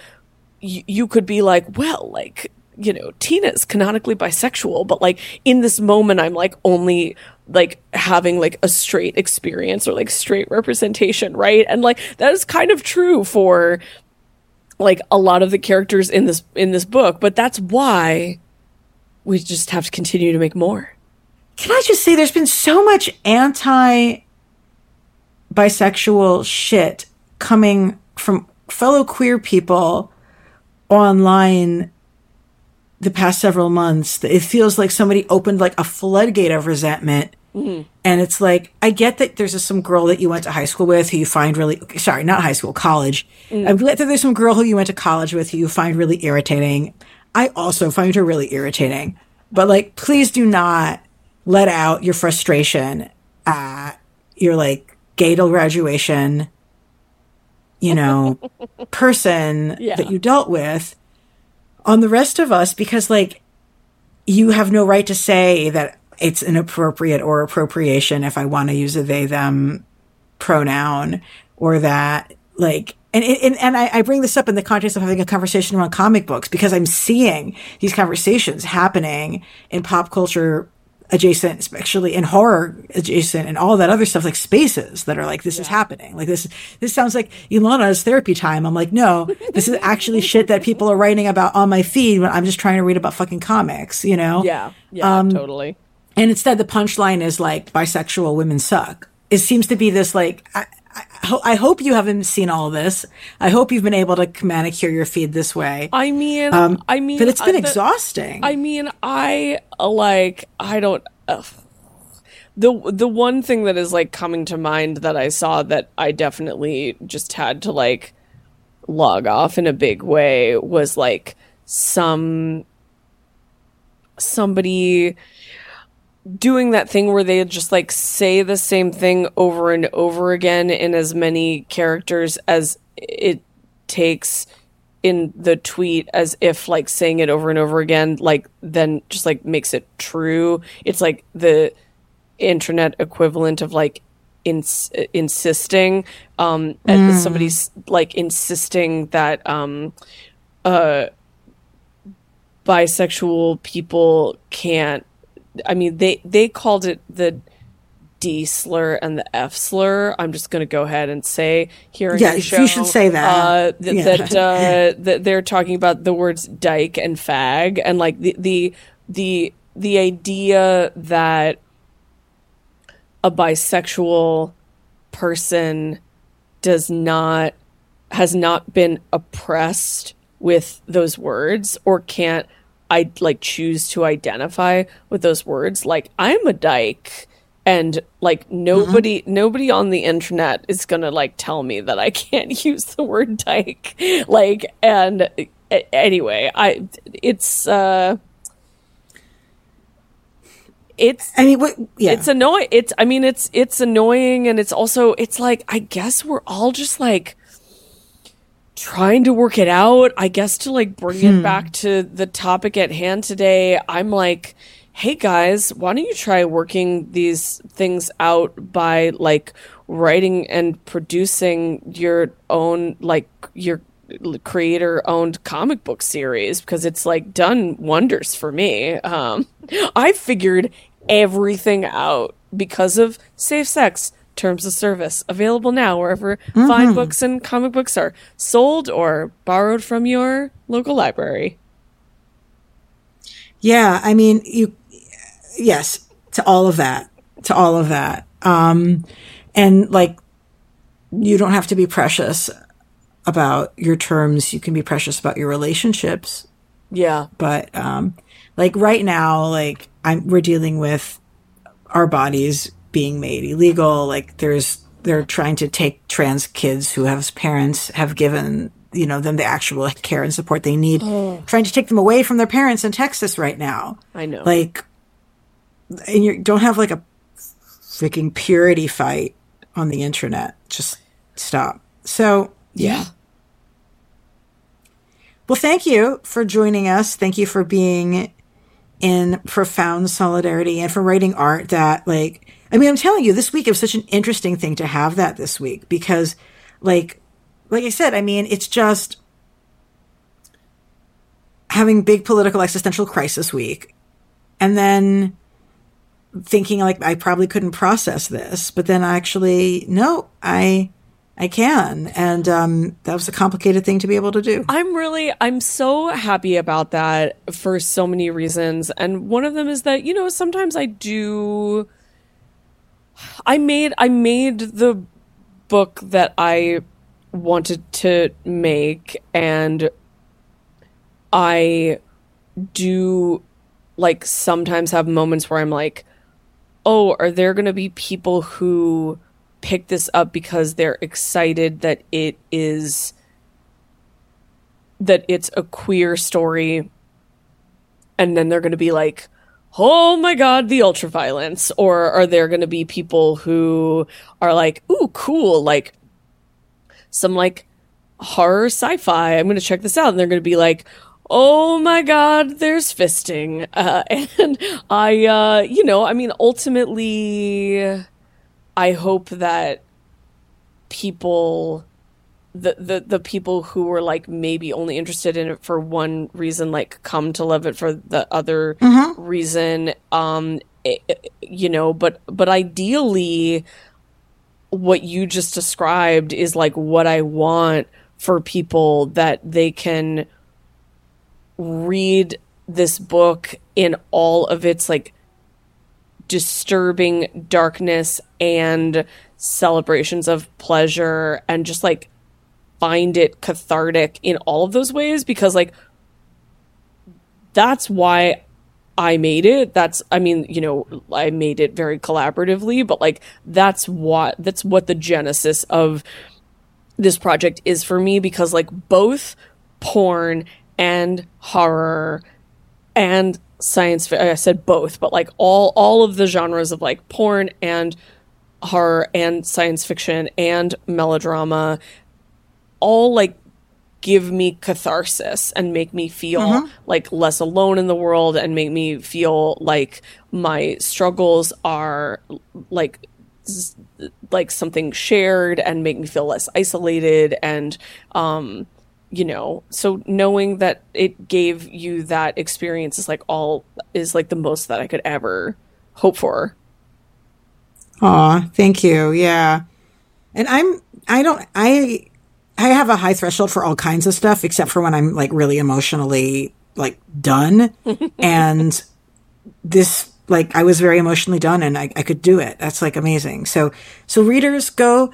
y- you could be like well like you know Tina is canonically bisexual but like in this moment I'm like only like having like a straight experience or like straight representation right? And like that is kind of true for like a lot of the characters in this in this book but that's why we just have to continue to make more Can I just say there's been so much anti bisexual shit coming from fellow queer people online the past several months that it feels like somebody opened like a floodgate of resentment. Mm. And it's like, I get that there's a, some girl that you went to high school with who you find really, sorry, not high school, college. Mm. I'm glad that there's some girl who you went to college with who you find really irritating. I also find her really irritating. But like, please do not let out your frustration at your like Gadel graduation, you know, person Yeah. that you dealt with on the rest of us because like you have no right to say that it's inappropriate or appropriation if I want to use a they them pronoun or that like and and, and I, I bring this up in the context of having a conversation around comic books because I'm seeing these conversations happening in pop culture adjacent, especially in horror adjacent and all that other stuff, like spaces that are like, this is happening. Like this, this sounds like Ilana's therapy time. I'm like, no, this is actually shit that people are writing about on my feed when I'm just trying to read about fucking comics, you know? yeah yeah um, totally And instead, the punchline is like bisexual women suck. It seems to be this like. I, ho- I hope you haven't seen all this. I hope you've been able to manicure your feed this way. i mean i mean but it's been uh, the- exhausting. I mean, I uh, like I don't. ugh. The the one thing that is like coming to mind that I saw that I definitely just had to like log off in a big way was like some somebody doing that thing where they just like say the same thing over and over again in as many characters as it takes in the tweet as if like saying it over and over again like then just like makes it true. It's like the internet equivalent of like ins- insisting um and somebody's like insisting that um uh bisexual people can't I mean they they called it the D slur and the F slur. I'm just going to go ahead and say here in Yeah, the you should say that. uh, th- Yeah. that uh, that they're talking about the words dyke and fag and like the the the the idea that a bisexual person does not has not been oppressed with those words or can't I like choose to identify with those words like I'm a dyke and like nobody nobody on the internet is going to like tell me that I can't use the word dyke like and a- anyway I it's uh it's I mean, what? Yeah, it's annoying it's i mean it's it's annoying and it's also it's like i guess we're all just like trying to work it out. I guess to like bring it back to the topic at hand today i'm like hey guys why don't you try working these things out by like writing and producing your own like your creator owned comic book series? Because it's like done wonders for me. Um i figured everything out because of safe sex terms of service available now wherever fine books and comic books are sold or borrowed from your local library Yeah, I mean, you, yes, to all of that, to all of that. Um, and like, you don't have to be precious about your terms. You can be precious about your relationships. yeah But, um, like right now, like I'm, we're dealing with our bodies being made illegal. Like there's they're trying to take trans kids who have parents have given you know them the actual care and support they need, oh. trying to take them away from their parents in Texas right now. I know, like, and you don't have like a freaking purity fight on the internet. Just stop. So yeah. yeah. Well, thank you for joining us. Thank you for being in profound solidarity and for writing art that like I mean, I'm telling you, this week it was such an interesting thing to have that this week because like like I said, I mean, it's just having big political existential crisis week and then thinking like I probably couldn't process this, but then actually no, I I can. And um, that was a complicated thing to be able to do. I'm really, I'm so happy about that for so many reasons. And one of them is that, you know, sometimes I do, I made, I made the book that I wanted to make and I do like sometimes have moments where I'm like, oh, are there going to be people who pick this up because they're excited that it is that it's a queer story and then they're going to be like oh my god the ultra violence or are there going to be people who are like ooh cool like some like horror sci-fi. I'm going to check this out. And they're going to be like oh my god there's fisting. Uh, and i uh you know i mean ultimately I hope that people the, the the people who were like maybe only interested in it for one reason like come to love it for the other mm-hmm. reason um it, you know but but ideally what you just described is like what I want for people that they can read this book in all of its like disturbing darkness and celebrations of pleasure and just like find it cathartic in all of those ways because like that's why I made it. That's I mean, you know, I made it very collaboratively, but like that's what that's what the genesis of this project is for me because like both porn and horror and science I said both, but like all all of the genres of like porn and horror and science fiction and melodrama all like give me catharsis and make me feel mm-hmm. like less alone in the world and make me feel like my struggles are like like something shared and make me feel less isolated and um you know so knowing that it gave you that experience is like all is like the most that i could ever hope for. Aw, thank you. Yeah. And i'm i don't i i have a high threshold for all kinds of stuff except for when i'm like really emotionally like done and this like i was very emotionally done and I, I could do it that's like amazing so so readers go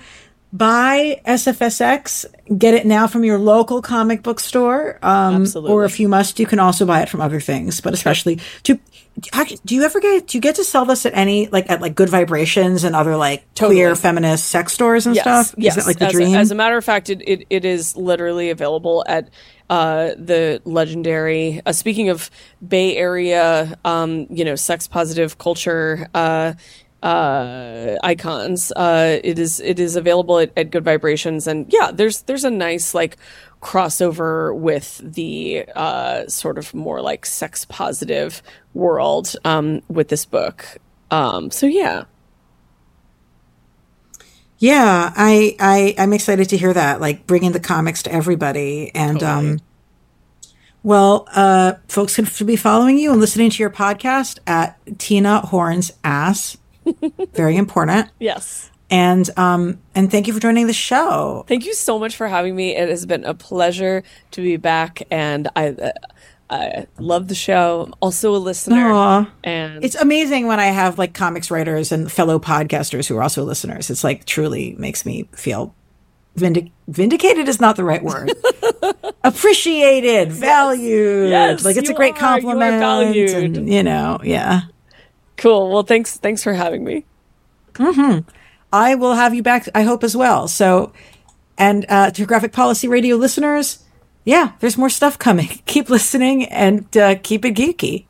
buy SFSX. Get it now from your local comic book store. Um, Absolutely. Or if you must, you can also buy it from other things. But especially to do you ever get do you get to sell this at any like at like Good Vibrations and other like totally. queer feminist sex stores and yes. stuff? Yes, is that like the as dream? A, as a matter of fact, it, it, it is literally available at uh, the legendary. Uh, speaking of Bay Area, um, you know, sex positive culture. Uh, uh, icons. Uh, it is it is available at, at, Good Vibrations, and yeah, there's there's a nice like crossover with the uh, sort of more like sex positive world um, with this book. Um, so yeah. Yeah, I, I I'm excited to hear that. Like bringing the comics to everybody, and totally. um, well, uh, folks can be following you and listening to your podcast at Tina Horn's Ass very important. Yes. And um and thank you for joining the show. Thank you so much for having me. It has been a pleasure to be back, and I. Uh, I love the show. I'm also a listener. Aww. And it's amazing when I have like comics writers and fellow podcasters who are also listeners. It's like truly makes me feel vindic- vindicated is not the right word. Appreciated, valued. Yes, like it's a great compliment. You, and, you know, yeah. Cool. Well, thanks. Thanks for having me. Mm-hmm. I will have you back, I hope, as well. So, and uh, to Graphic Policy Radio listeners, yeah, there's more stuff coming. Keep listening and uh, keep it geeky.